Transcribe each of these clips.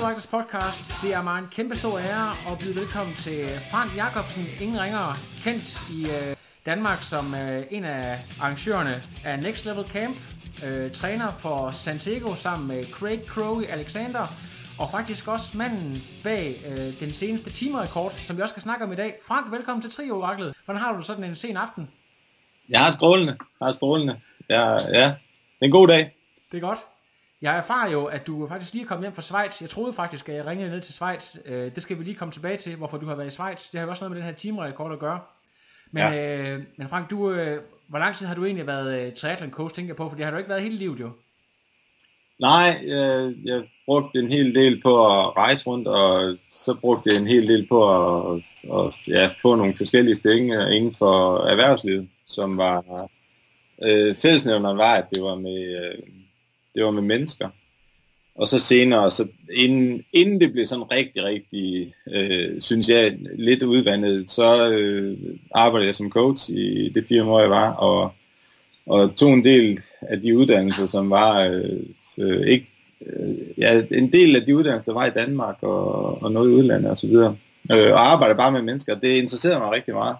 Triorakers podcast. Det er mig en kæmpe stor ære at byde velkommen til Frank Jacobsen, ingen ringer, kendt i øh, Danmark som øh, en af arrangørerne af Next Level Camp, øh, træner for Sansego sammen med Craig Crowley Alexander, og faktisk også manden bag øh, den seneste timerekord, som vi også skal snakke om i dag. Frank, velkommen til Trioraklet. Hvordan har du sådan en sen aften? Jeg har strålende. Jeg har strålende. Ja, ja. Det er en god dag. Det er godt. Jeg erfarer jo, at du faktisk lige er kommet hjem fra Schweiz. Jeg troede faktisk, at jeg ringede ned til Schweiz. Øh, det skal vi lige komme tilbage til, hvorfor du har været i Schweiz. Det har jo også noget med den her timerekord at gøre. Men, ja. øh, men Frank, du, øh, hvor lang tid har du egentlig været øh, triathlon coach, tænker jeg på? For det har du ikke været hele livet jo. Nej, jeg, jeg brugte en hel del på at rejse rundt, og så brugte jeg en hel del på at, at ja, få nogle forskellige stillinger inden for erhvervslivet, som var øh, fællesnævneren var, at det var med, øh, det var med mennesker. Og så senere, så inden, inden det blev sådan rigtig, rigtig, øh, synes jeg, lidt udvandet, så øh, arbejdede jeg som coach i det firma, hvor jeg var, og, og tog en del af de uddannelser, som var øh, øh, ikke, øh, ja, en del af de uddannelser var i Danmark og, og noget i udlandet osv. Øh, og arbejdede bare med mennesker. Det interesserede mig rigtig meget.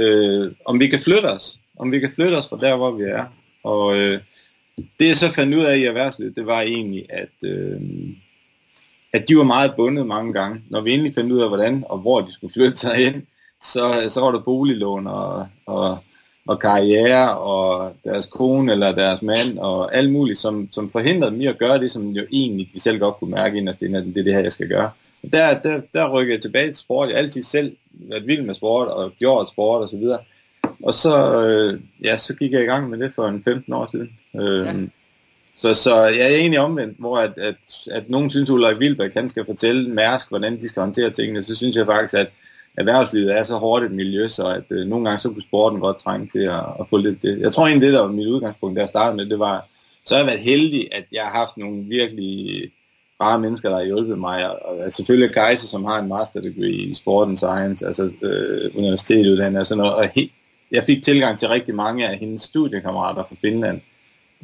Øh, om vi kan flytte os, om vi kan flytte os fra der, hvor vi er. Og øh, det jeg så fandt ud af i erhvervslivet, det var egentlig, at, øh, at de var meget bundet mange gange. Når vi endelig fandt ud af, hvordan og hvor de skulle flytte sig hen, så, så var der boliglån og, og, og karriere og deres kone eller deres mand og alt muligt, som, som forhindrede dem i at gøre det, som jo egentlig de selv godt kunne mærke inderst at det er det her, jeg skal gøre. Der, der, der rykkede jeg tilbage til sport. Jeg har altid selv været vild med sport og gjort sport og så videre. Og så, øh, ja, så gik jeg i gang med det for en 15 år siden. Øh, ja. Så, så jeg er egentlig omvendt, hvor at, at, at nogen synes, at Ulrik Vilbæk kan skal fortælle Mærsk, hvordan de skal håndtere tingene, så synes jeg faktisk, at erhvervslivet er så hårdt et miljø, så at øh, nogle gange så kunne sporten godt trænge til at, at få lidt det. Jeg tror egentlig, det der var mit udgangspunkt, da jeg startede med, det var, så har jeg været heldig, at jeg har haft nogle virkelig rare mennesker, der har hjulpet mig. Og, og selvfølgelig Kajse, som har en master degree i sport and science, altså øh, universitetuddannet og sådan noget, og he, jeg fik tilgang til rigtig mange af hendes studiekammerater fra Finland,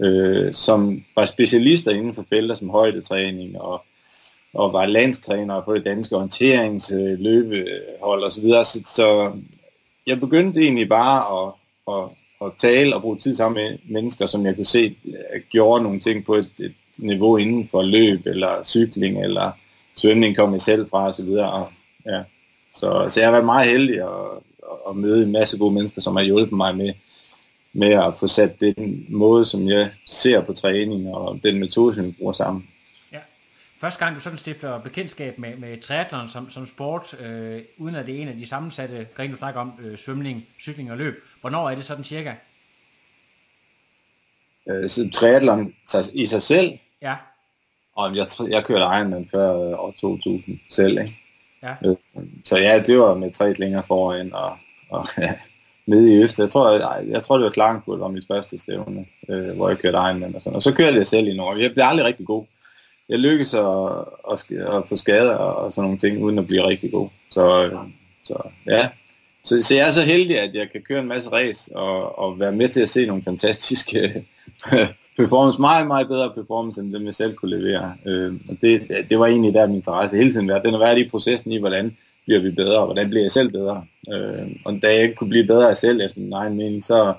øh, som var specialister inden for felter som højdetræning og, og var landstræner for det danske orienteringsløbehold øh, og så videre. Så, så jeg begyndte egentlig bare at, at, at tale og bruge tid sammen med mennesker, som jeg kunne se øh, gjorde nogle ting på et, et niveau inden for løb eller cykling eller svømning kom jeg selv fra og så videre. Og, ja. så, så jeg har været meget heldig og, at møde en masse gode mennesker, som har hjulpet mig med, med at få sat den måde, som jeg ser på træning, og den metode, som vi bruger sammen. Ja. Første gang du sådan stifter bekendtskab med, med triathlon som, som sport, øh, uden at det er en af de sammensatte grene, du snakker om, øh, svømning, cykling og løb, hvornår er det sådan cirka? Øh, så triathlon i sig selv? Ja. Og jeg, jeg kørte Ironman før øh, år 2000 selv, ikke? Ja. Øhm, så ja, det var med tre længere foran og, og ja, nede i Øst. Jeg tror, jeg, jeg tror det var Klagenfurt var mit første stævne, øh, hvor jeg kørte Ironman og sådan. Og så kørte jeg selv i Norge. Jeg blev aldrig rigtig god. Jeg lykkedes at, at, at få skader og sådan nogle ting, uden at blive rigtig god. Så, øh, så ja, så, så jeg er så heldig, at jeg kan køre en masse race og, og være med til at se nogle fantastiske performance, meget, meget bedre performance, end dem jeg selv kunne levere. Øh, og det, det var egentlig der min interesse hele tiden været. Den har været i processen i, hvordan bliver vi bedre, og hvordan bliver jeg selv bedre. Øh, og da jeg ikke kunne blive bedre af selv efter min egen mening, så,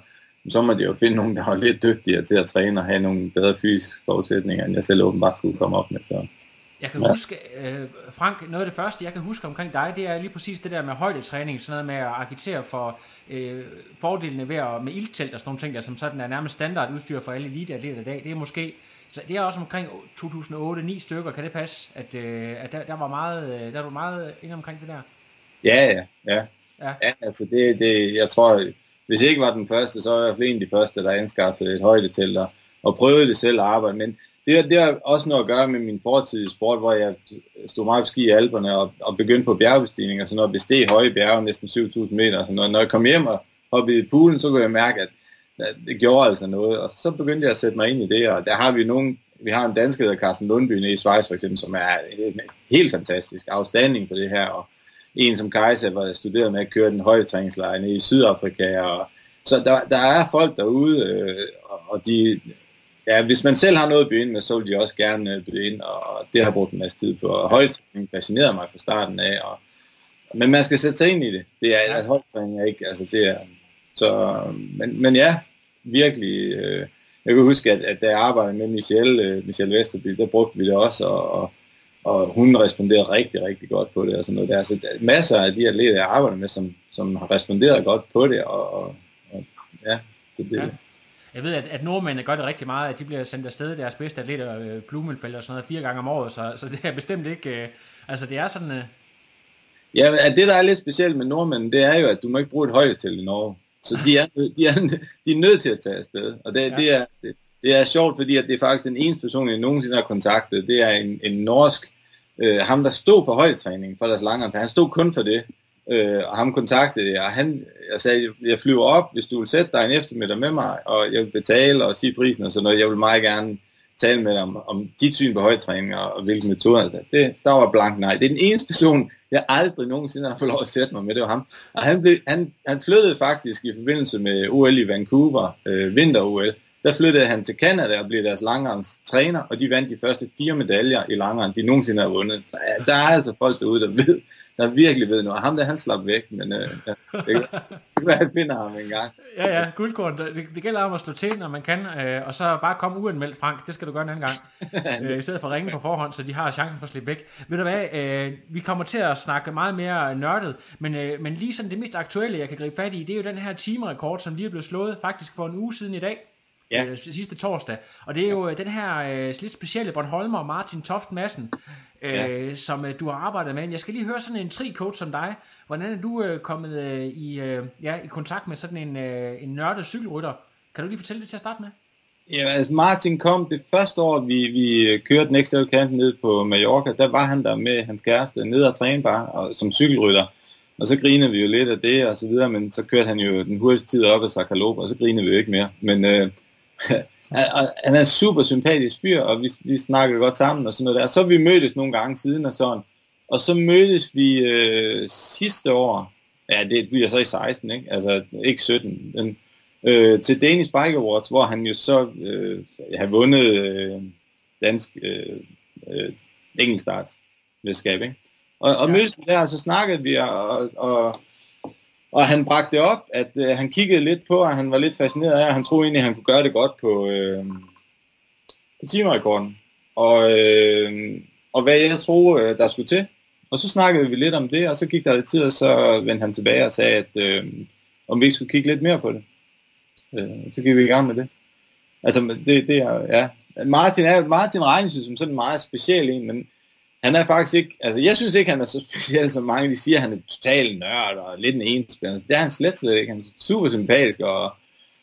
så må det jo finde nogen, der var lidt dygtigere til at træne og have nogle bedre fysiske forudsætninger, end jeg selv åbenbart kunne komme op med. Så, jeg kan ja. huske, øh, Frank, noget af det første, jeg kan huske omkring dig, det er lige præcis det der med højdetræning, sådan noget med at agitere for øh, fordelene ved at, med ildtelt og sådan nogle ting, der som sådan er nærmest standardudstyr for alle eliteatleter i dag. Det er måske, så det er også omkring 2008-9 stykker, kan det passe, at, øh, at der, der, var meget, øh, der var meget inde omkring det der? Ja, ja, ja. Ja, ja altså det, det, jeg tror, hvis jeg ikke var den første, så var jeg en af de første, der anskaffede et højdetelt og, og prøvede det selv at arbejde. Men det, det har også noget at gøre med min fortidige sport, hvor jeg stod meget på ski i Alperne og, og begyndte på bjergbestigning og sådan noget, besteg høje bjerge, næsten 7.000 meter og sådan noget. Når jeg kom hjem og hoppede i poolen, så kunne jeg mærke, at, at det gjorde altså noget. Og så begyndte jeg at sætte mig ind i det, og der har vi nogen, vi har en dansker, der Carsten Lundby nede i Schweiz for eksempel, som er helt fantastisk afstanding på det her, og en som Kajsa jeg studerede med at køre den høje træningslejr nede i Sydafrika, og så der, der er folk derude, øh, og de, ja, hvis man selv har noget at byde med, så vil de også gerne byde ind, og det har brugt en masse tid på. Og højtræning fascinerede mig fra starten af, og, men man skal sætte sig ind i det. Det er, at højtræning er ikke, altså det er, så, men, men ja, virkelig, øh, jeg kan huske, at, at da jeg arbejdede med Michelle, øh, Michelle Vesterby, der brugte vi det også, og, og, og hun responderede rigtig, rigtig godt på det, og sådan noget der. Så der er masser af de atleter, jeg arbejder med, som, som har responderet godt på det, og, og, og ja, så det, ja. Jeg ved, at, at nordmændene gør det rigtig meget, at de bliver sendt afsted deres bedste atleter, øh, Blumenfeld og sådan noget, fire gange om året, så, så det er bestemt ikke, øh, altså det er sådan... Øh... Ja, at det der er lidt specielt med nordmændene, det er jo, at du må ikke bruge et højt til i Norge. Så de er, de, er, de er nødt til at tage afsted. Og det, ja. det, er, det, det er sjovt, fordi at det er faktisk den eneste person, jeg nogensinde har kontaktet. Det er en, en norsk, øh, ham der stod for højdetræning for deres langere. Han stod kun for det. Øh, og ham kontaktede jeg, og han, jeg sagde, jeg flyver op, hvis du vil sætte dig en eftermiddag med mig, og jeg vil betale og sige prisen og sådan noget. Jeg vil meget gerne tale med dig om, om dit syn på højtræning og, og hvilke metoder. Det, der var blank nej. Det er den eneste person, jeg aldrig nogensinde har fået lov at sætte mig med, det var ham. Og han, blev, han, han flyttede faktisk i forbindelse med OL i Vancouver, øh, vinter-OL, der flyttede han til Canada og blev deres langrens træner, og de vandt de første fire medaljer i langrens, de nogensinde har vundet. Der er altså folk derude, der ved, der virkelig ved noget. Ham der, han slap væk, men øh, ja, det, kan være, jeg finder ham en gang. Ja, ja, guldkorn. Det, det gælder om at slå til, når man kan, øh, og så bare komme uanmeldt, Frank. Det skal du gøre en anden gang. øh, I stedet for at ringe på forhånd, så de har chancen for at slippe væk. Ved du hvad, øh, vi kommer til at snakke meget mere nørdet, men, øh, men lige sådan det mest aktuelle, jeg kan gribe fat i, det er jo den her timerekord, som lige er blevet slået faktisk for en uge siden i dag ja. øh, sidste torsdag. Og det er jo ja. den her øh, lidt specielle Bornholmer Martin Toft Madsen, øh, ja. som øh, du har arbejdet med. Jeg skal lige høre sådan en tri-coach som dig. Hvordan er du øh, kommet øh, i, øh, ja, i kontakt med sådan en, øh, en nørdet cykelrytter? Kan du lige fortælle det til at starte med? Ja, altså Martin kom det første år, vi, vi kørte Next Level Camp ned på Mallorca, der var han der med hans kæreste nede og træne bare og, som cykelrytter. Og så griner vi jo lidt af det og så videre, men så kørte han jo den hurtigste tid op af Sakalob, og så griner vi jo ikke mere. Men øh, han er super sympatisk fyr, og vi, vi snakker godt sammen og sådan noget der. Så vi mødtes nogle gange siden og sådan. Og så mødtes vi øh, sidste år, ja det bliver så i 16, ikke? Altså ikke 17, men øh, til Danish Bike Awards, hvor han jo så øh, har vundet øh, dansk øh, øh, enkeltstart skab, ikke? Og, og ja. mødtes vi der, og så snakkede vi, og, og og og han bragte det op, at øh, han kiggede lidt på, og han var lidt fascineret af, og han troede egentlig, at han kunne gøre det godt på, øh, på timerekorden. Og, øh, og hvad jeg troede, øh, der skulle til. Og så snakkede vi lidt om det, og så gik der lidt tid, og så vendte han tilbage og sagde, at øh, om vi ikke skulle kigge lidt mere på det. Øh, så gik vi i gang med det. Altså, det, det er, ja. Martin, er, Martin regnes jo som sådan en meget speciel en, men han er faktisk ikke, altså jeg synes ikke, han er så speciel, som mange de siger, han er total nørd og lidt en enspænder. Det er han slet slet ikke. Han er super sympatisk og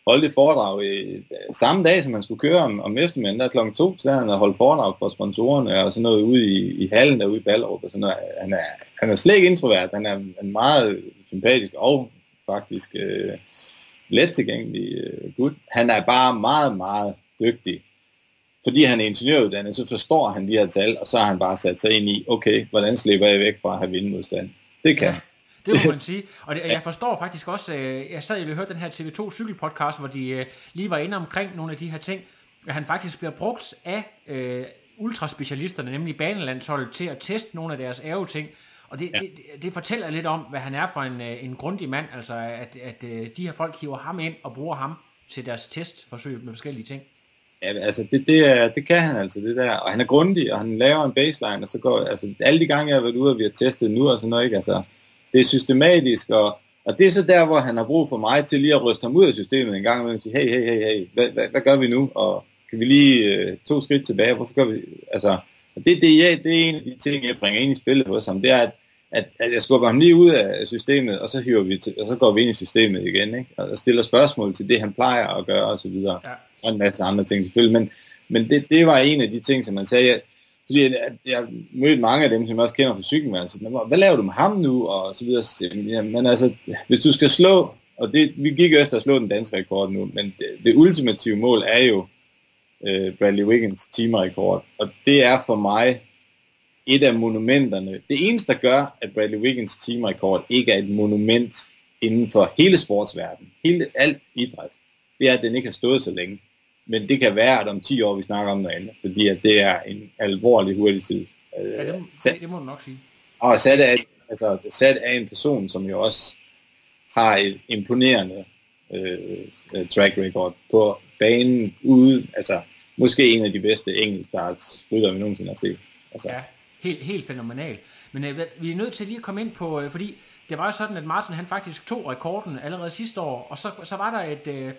holdt et foredrag i øh, samme dag, som han skulle køre om, om eftermiddagen, der klokken to, så han holdt foredrag for sponsorerne og sådan noget ude i, i hallen derude i Ballerup og sådan noget. Han er, han er slet ikke introvert, han er en meget sympatisk og faktisk øh, let tilgængelig øh, gut. Han er bare meget, meget dygtig fordi han er ingeniøruddannet, så forstår han de her tal, og så har han bare sat sig ind i, okay, hvordan slipper jeg væk fra at have vindmodstand? Det kan. Ja. Det må man sige. Og det, jeg forstår faktisk også, øh, jeg sad og hørte den her TV2 cykelpodcast, hvor de øh, lige var inde omkring nogle af de her ting, at han faktisk bliver brugt af øh, ultraspecialisterne, nemlig banelandsholdet, til at teste nogle af deres ting. Og det, ja. det, det fortæller lidt om, hvad han er for en, øh, en grundig mand, altså at, at de her folk hiver ham ind og bruger ham til deres testforsøg med forskellige ting. Ja, altså det, det, er, det kan han altså, det der. Og han er grundig, og han laver en baseline, og så går, altså alle de gange, jeg har været ude, og vi har testet nu og sådan noget, ikke? Altså, det er systematisk, og, og det er så der, hvor han har brug for mig til lige at ryste ham ud af systemet en gang, og sige, hey, hey, hey, hey, hvad, hvad, hvad gør vi nu? Og kan vi lige øh, to skridt tilbage? Hvorfor gør vi, altså, det, det, ja, det er en af de ting, jeg bringer ind i spillet hos ham, det er, at, at, at jeg skubber ham lige ud af systemet, og så, hiver vi til, og så går vi ind i systemet igen, ikke? og stiller spørgsmål til det, han plejer at gøre, og så videre. Ja. Og en masse andre ting selvfølgelig, men, men det, det var en af de ting, som man sagde, fordi jeg, jeg mødte mange af dem, som jeg også kender fra cyklen, altså, hvad laver du med ham nu, og så videre. Så, ja, men altså, hvis du skal slå, og det, vi gik efter at slå den danske rekord nu, men det, det ultimative mål er jo øh, Bradley Wiggins teamrekord, og det er for mig et af monumenterne. Det eneste, der gør, at Bradley Wiggins teamrekord ikke er et monument inden for hele sportsverdenen, hele alt idræt, det er, at den ikke har stået så længe. Men det kan være, at om 10 år vi snakker om noget andet, fordi at det er en alvorlig hurtig tid. Ja, det, må, sat, det må du nok sige. Og sat af, altså, sat af en person, som jo også har et imponerende øh, track record på banen ude, altså måske en af de bedste enkeltstarts vi nogensinde har set. Altså. Ja, helt, helt fænomenal. Men øh, vi er nødt til lige at komme ind på, øh, fordi det var jo sådan, at Martin han faktisk tog rekorden allerede sidste år, og så, så var der et, øh,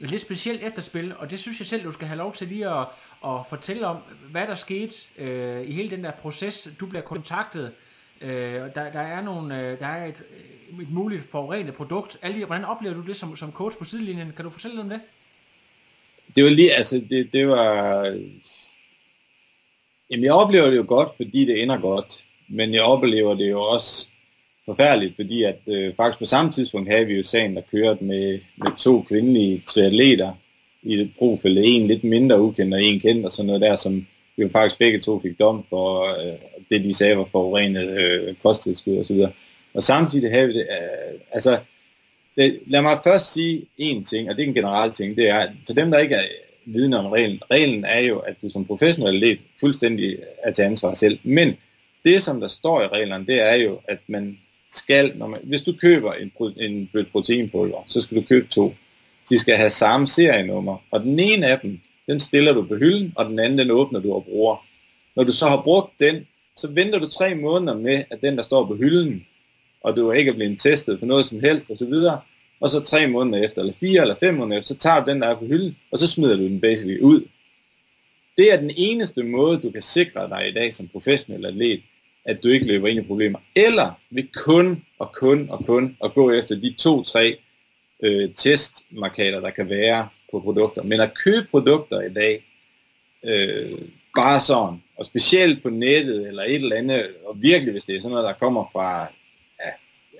et lidt specielt efterspil, og det synes jeg selv, du skal have lov til lige at, at fortælle om, hvad der skete øh, i hele den der proces. Du bliver kontaktet, øh, der, der er, nogle, øh, der er et, øh, et muligt forurenet produkt. Alle, hvordan oplever du det som, som coach på sidelinjen? Kan du fortælle lidt om det? Det var lige, altså det, det var... Jamen jeg oplever det jo godt, fordi det ender godt, men jeg oplever det jo også forfærdeligt, fordi at øh, faktisk på samme tidspunkt havde vi jo sagen, der kørte med, med to kvindelige triatleter i et profil, en lidt mindre ukendt og en kendt og sådan noget der, som jo faktisk begge to fik dom for øh, det, de sagde var forurenet øh, kosttilskud og så videre. Og samtidig havde vi det, øh, altså, det, lad mig først sige en ting, og det er en generel ting, det er, for dem, der ikke er vidne om reglen, reglen er jo, at du som professionel atlet fuldstændig er til ansvar selv, men det, som der står i reglerne, det er jo, at man skal, når man, hvis du køber en, en bødt proteinpulver, så skal du købe to. De skal have samme serienummer, og den ene af dem, den stiller du på hylden, og den anden, den åbner du og bruger. Når du så har brugt den, så venter du tre måneder med, at den, der står på hylden, og du er blevet testet for noget som helst osv., og så tre måneder efter, eller fire eller fem måneder efter, så tager du den, der er på hylden, og så smider du den basically ud. Det er den eneste måde, du kan sikre dig i dag som professionel atlet, at du ikke løber ind i problemer. Eller ved kun og kun og kun at gå efter de to-tre øh, testmarkader, der kan være på produkter. Men at købe produkter i dag, øh, bare sådan, og specielt på nettet eller et eller andet, og virkelig hvis det er sådan noget, der kommer fra, ja,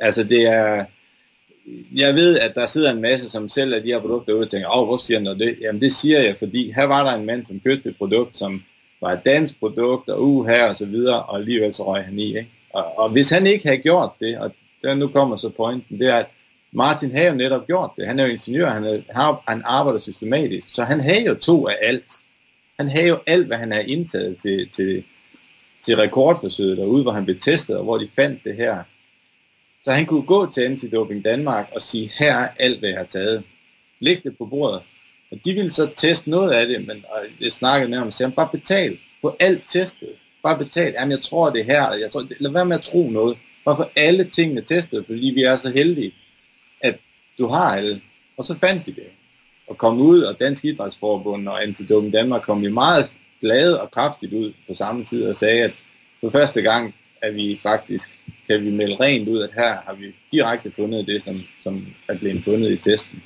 altså det er, jeg ved, at der sidder en masse, som selv af de her produkter ude og tænker, åh, hvor siger noget det? Jamen det siger jeg, fordi her var der en mand, som købte et produkt, som var et dansk produkt, og uh her og så videre, og alligevel så røg han i. Ikke? Og, og hvis han ikke havde gjort det, og der nu kommer så pointen, det er, at Martin har jo netop gjort det. Han er jo ingeniør, han, er, han arbejder systematisk, så han har jo to af alt. Han har jo alt, hvad han har indtaget til, til, til rekordforsøget derude, hvor han blev testet, og hvor de fandt det her. Så han kunne gå til Antidoping Danmark og sige, her er alt, hvad jeg har taget. Læg det på bordet. Og de ville så teste noget af det, men og jeg snakkede med ham og sagde, bare betal på alt testet. Bare betal. Jamen, jeg tror det her. Jeg tror, lad være med at tro noget. Bare få alle tingene testet, fordi vi er så heldige, at du har alle. Og så fandt de det. Og kom ud, og Dansk Idrætsforbund og Antidoping Danmark kom jo meget glade og kraftigt ud på samme tid og sagde, at for første gang at vi faktisk kan vi melde rent ud, at her har vi direkte fundet det, som, som er blevet fundet i testen.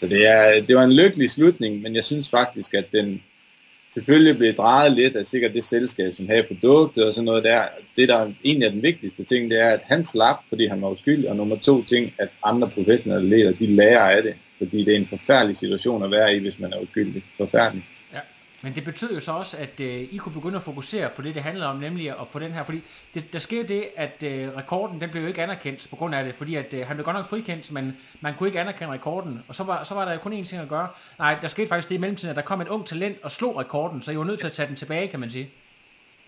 Så det, er, det var en lykkelig slutning, men jeg synes faktisk, at den selvfølgelig blev drejet lidt af sikkert det selskab, som havde produktet og sådan noget der. Det, der er en af den vigtigste ting, det er, at han slap, fordi han var uskyldig, og nummer to ting, at andre professionelle ledere, de lærer af det, fordi det er en forfærdelig situation at være i, hvis man er uskyldig. Forfærdelig. Men det betød jo så også, at øh, I kunne begynde at fokusere på det, det handlede om, nemlig at få den her, fordi det, der sker det, at øh, rekorden, den blev jo ikke anerkendt på grund af det, fordi at øh, han blev godt nok frikendt, men man kunne ikke anerkende rekorden, og så var, så var der jo kun én ting at gøre. Nej, der skete faktisk det i mellemtiden, at der kom en ung talent og slog rekorden, så I var nødt til at tage den tilbage, kan man sige.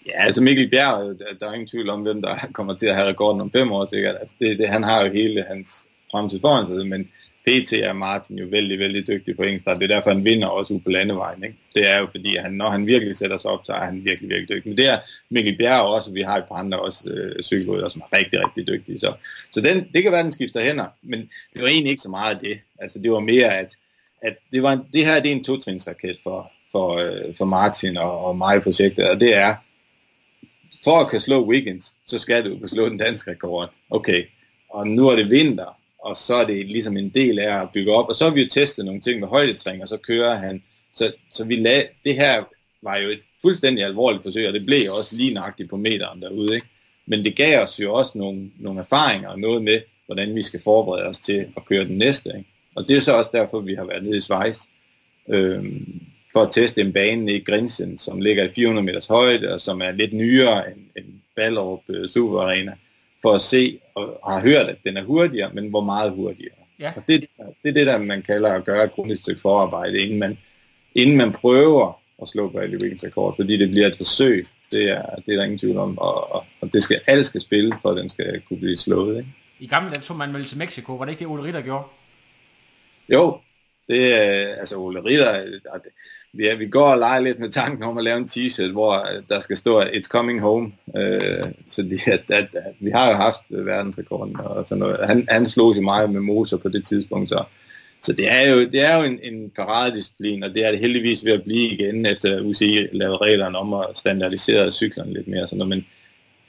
Ja, altså Mikkel Bjerg, øh, der er ingen tvivl om, hvem der kommer til at have rekorden om fem år sikkert. Altså det, det, han har jo hele hans fremtid foran sig, men PT er Martin jo vældig, vældig dygtig på enkeltstart. Det er derfor, han vinder også ude på landevejen. Ikke? Det er jo fordi, han, når han virkelig sætter sig op, så er han virkelig, virkelig dygtig. Men det er Mikkel Bjerg også, vi har et par andre også øh, cykelrytter, som er rigtig, rigtig dygtige. Så, så den, det kan være, den skifter hænder, men det var egentlig ikke så meget det. Altså det var mere, at, at det, var en, det her det er en totrinsraket for, for, øh, for Martin og, og mig i projektet, og det er, for at kan slå Wiggins, så skal du kunne slå den danske rekord. Okay, og nu er det vinter, og så er det ligesom en del af at bygge op, og så har vi jo testet nogle ting med højdetræning, og så kører han. Så, så vi lag, det her var jo et fuldstændig alvorligt forsøg, og det blev også lige nøjagtigt på meteren derude. Ikke? Men det gav os jo også nogle, nogle erfaringer og noget med, hvordan vi skal forberede os til at køre den næste. Ikke? Og det er så også derfor, vi har været nede i Schweiz, øh, for at teste en bane i Grinsen, som ligger i 400 meters højde, og som er lidt nyere end, end Ballerup øh, Super Arena for at se og har hørt, at den er hurtigere, men hvor meget hurtigere. Ja. Og det, det er det, der man kalder at gøre et grundigt stykke forarbejde, inden man, inden man prøver at slå Bradley Wiggins rekord, fordi det bliver et forsøg. Det er, det er der ingen tvivl om, og, og, og det skal, alt skal spille, for at den skal kunne blive slået. Ikke? I gamle dage så man vel til Mexico, var det ikke det, Ole Ritter gjorde? Jo, det er, altså Ole Ritter, øh, ja, vi går og leger lidt med tanken om at lave en t-shirt, hvor øh, der skal stå, it's coming home. Øh, så de, at, at, at, vi har jo haft verdensrekorden og sådan noget. Han, han slog sig meget med moser på det tidspunkt, så, så det er jo, det er jo en, en paradisciplin, og det er det heldigvis ved at blive igen, efter UCI lavede reglerne om at standardisere cyklerne lidt mere. Sådan noget. Men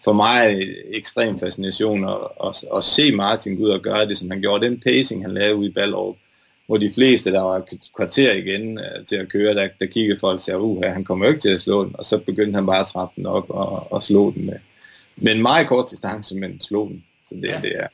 for mig er det ekstrem fascination at, at, at, se Martin gå ud og gøre det, som han gjorde. Den pacing, han lavede ude i Ballerup, hvor de fleste, der var et kvarter igen uh, til at køre, der, der kiggede folk og sagde, uh, han kommer ikke til at slå den, og så begyndte han bare at trappe den op og, og slå den med. med en meget kort distance, men slå den. Så det, ja. det er,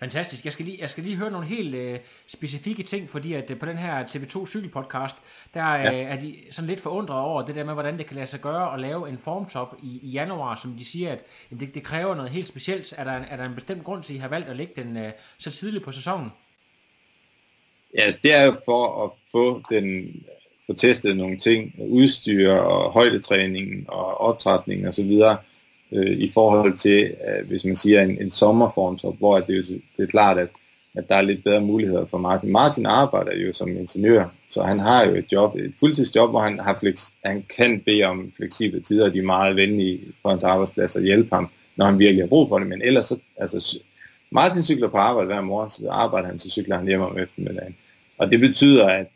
Fantastisk. Jeg skal lige, jeg skal lige høre nogle helt øh, specifikke ting, fordi at øh, på den her TV2 cykelpodcast, der øh, ja. er de sådan lidt forundret over det der med, hvordan det kan lade sig gøre at lave en formtop i, i januar, som de siger, at jamen, det, det kræver noget helt specielt. Er der, er der en bestemt grund til, at I har valgt at lægge den øh, så tidligt på sæsonen? Ja, altså, det er jo for at få den få testet nogle ting, udstyr og højdetræning og optrætning og så videre, øh, i forhold til, øh, hvis man siger en, en sommerformtop, hvor det, det er klart, at, at der er lidt bedre muligheder for Martin. Martin arbejder jo som ingeniør, så han har jo et job, et fuldtidsjob, hvor han, har fleks, han kan bede om fleksible tider, og de er meget venlige på hans arbejdsplads og hjælpe ham, når han virkelig har brug for det, men ellers så, altså, Martin cykler på arbejde hver morgen, så arbejder han, så cykler han hjem om eftermiddagen. Og det betyder, at,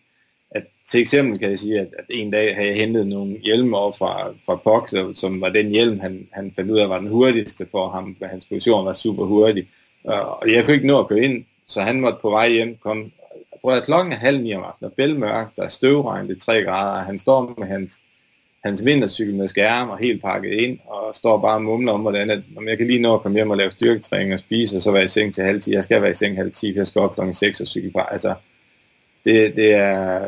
at til eksempel kan jeg sige, at, at en dag havde jeg hentet nogle hjelme op fra, fra Pox, som var den hjelm, han, han fandt ud af var den hurtigste for ham, for hans position var super hurtig. Og jeg kunne ikke nå at køre ind, så han måtte på vej hjem komme. Prøv at klokken er halv ni om aftenen, og bælmørk, der er støvregn, det er 3 grader, og han står med hans, hans vintercykel med skærm og helt pakket ind, og står bare og mumler om, hvordan at, om jeg kan lige nå at komme hjem og lave styrketræning og spise, og så være i seng til halv 10. Jeg skal være i seng halv 10, for jeg skal op klokken 6 og cykle bare. Altså, det, det er,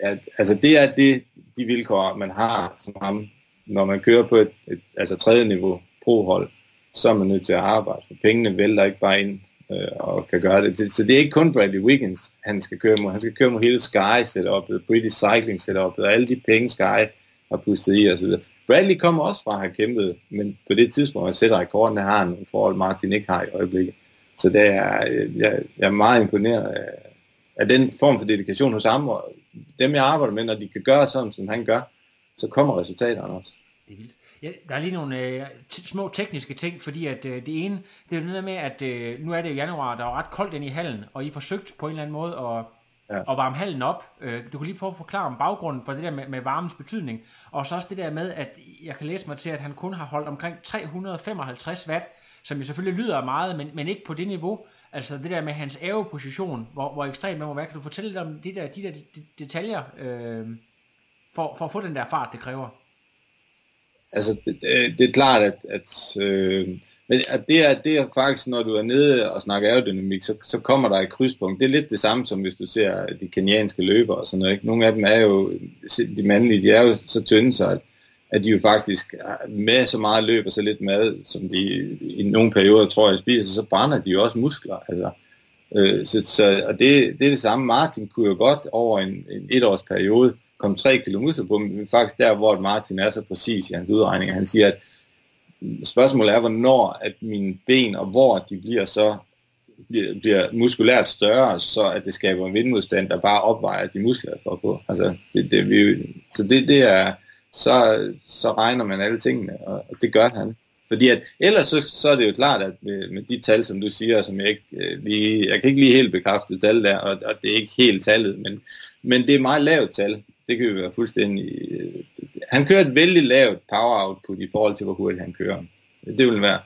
at, altså det er det, de vilkår, man har som ham, når man kører på et, et altså tredje niveau prohold, så er man nødt til at arbejde, for pengene vælter ikke bare ind øh, og kan gøre det. det. Så det er ikke kun Bradley Wiggins, han skal køre mod. Han skal køre mod hele Sky setup, British Cycling setup, og alle de penge Sky har pustet i osv. Bradley kommer også fra at have kæmpet, men på det tidspunkt, at sætter rekorden, der har han i forhold, Martin ikke har i øjeblikket. Så det er, øh, jeg, jeg er meget imponeret af, af den form for dedikation hos ham, og dem jeg arbejder med, når de kan gøre sådan, som han gør, så kommer resultaterne også. Det er vildt. Ja, der er lige nogle øh, små tekniske ting, fordi at øh, det ene, det er noget med, at øh, nu er det januar, der er ret koldt ind i hallen, og I forsøgt på en eller anden måde at, ja. at varme hallen op. Øh, du kan lige prøve at forklare om baggrunden for det der med, med varmens betydning, og så også det der med, at jeg kan læse mig til, at han kun har holdt omkring 355 watt, som jo selvfølgelig lyder meget, men, men ikke på det niveau. Altså det der med hans æveposition, hvor, hvor ekstremt man må være. Kan du fortælle lidt om de der, de der de, detaljer, øh, for, for at få den der fart, det kræver? Altså det, øh, det er klart, at, at, øh, men at det, er, det er faktisk, når du er nede og snakker aerodynamik, så, så kommer der et krydspunkt. Det er lidt det samme, som hvis du ser de kenianske løbere og sådan noget. Ikke? Nogle af dem er jo, de mandlige, de er jo så tynde, så at, at de jo faktisk ah, med så meget løb og så lidt mad, som de i nogle perioder tror jeg spiser, så brænder de jo også muskler. Altså. Øh, så, så, og det, det er det samme. Martin kunne jo godt over en, en etårs periode komme 3 kilo muskler på, men faktisk der, hvor Martin er så præcis i hans udregninger. han siger, at spørgsmålet er, hvornår at mine ben og hvor de bliver så bliver, bliver muskulært større, så at det skaber en vindmodstand, der bare opvejer de muskler, jeg får på. Altså, det, det, vi, så det, det er, så, så regner man alle tingene, og det gør han. Fordi at, ellers så, så er det jo klart, at med, med de tal, som du siger, som jeg ikke øh, lige, jeg kan ikke lige helt bekræfte tal der, og, og det er ikke helt tallet, men, men det er meget lavt tal. Det kan vi være fuldstændig... Øh, han kører et vældig lavt power output i forhold til, hvor hurtigt han kører. Det vil være.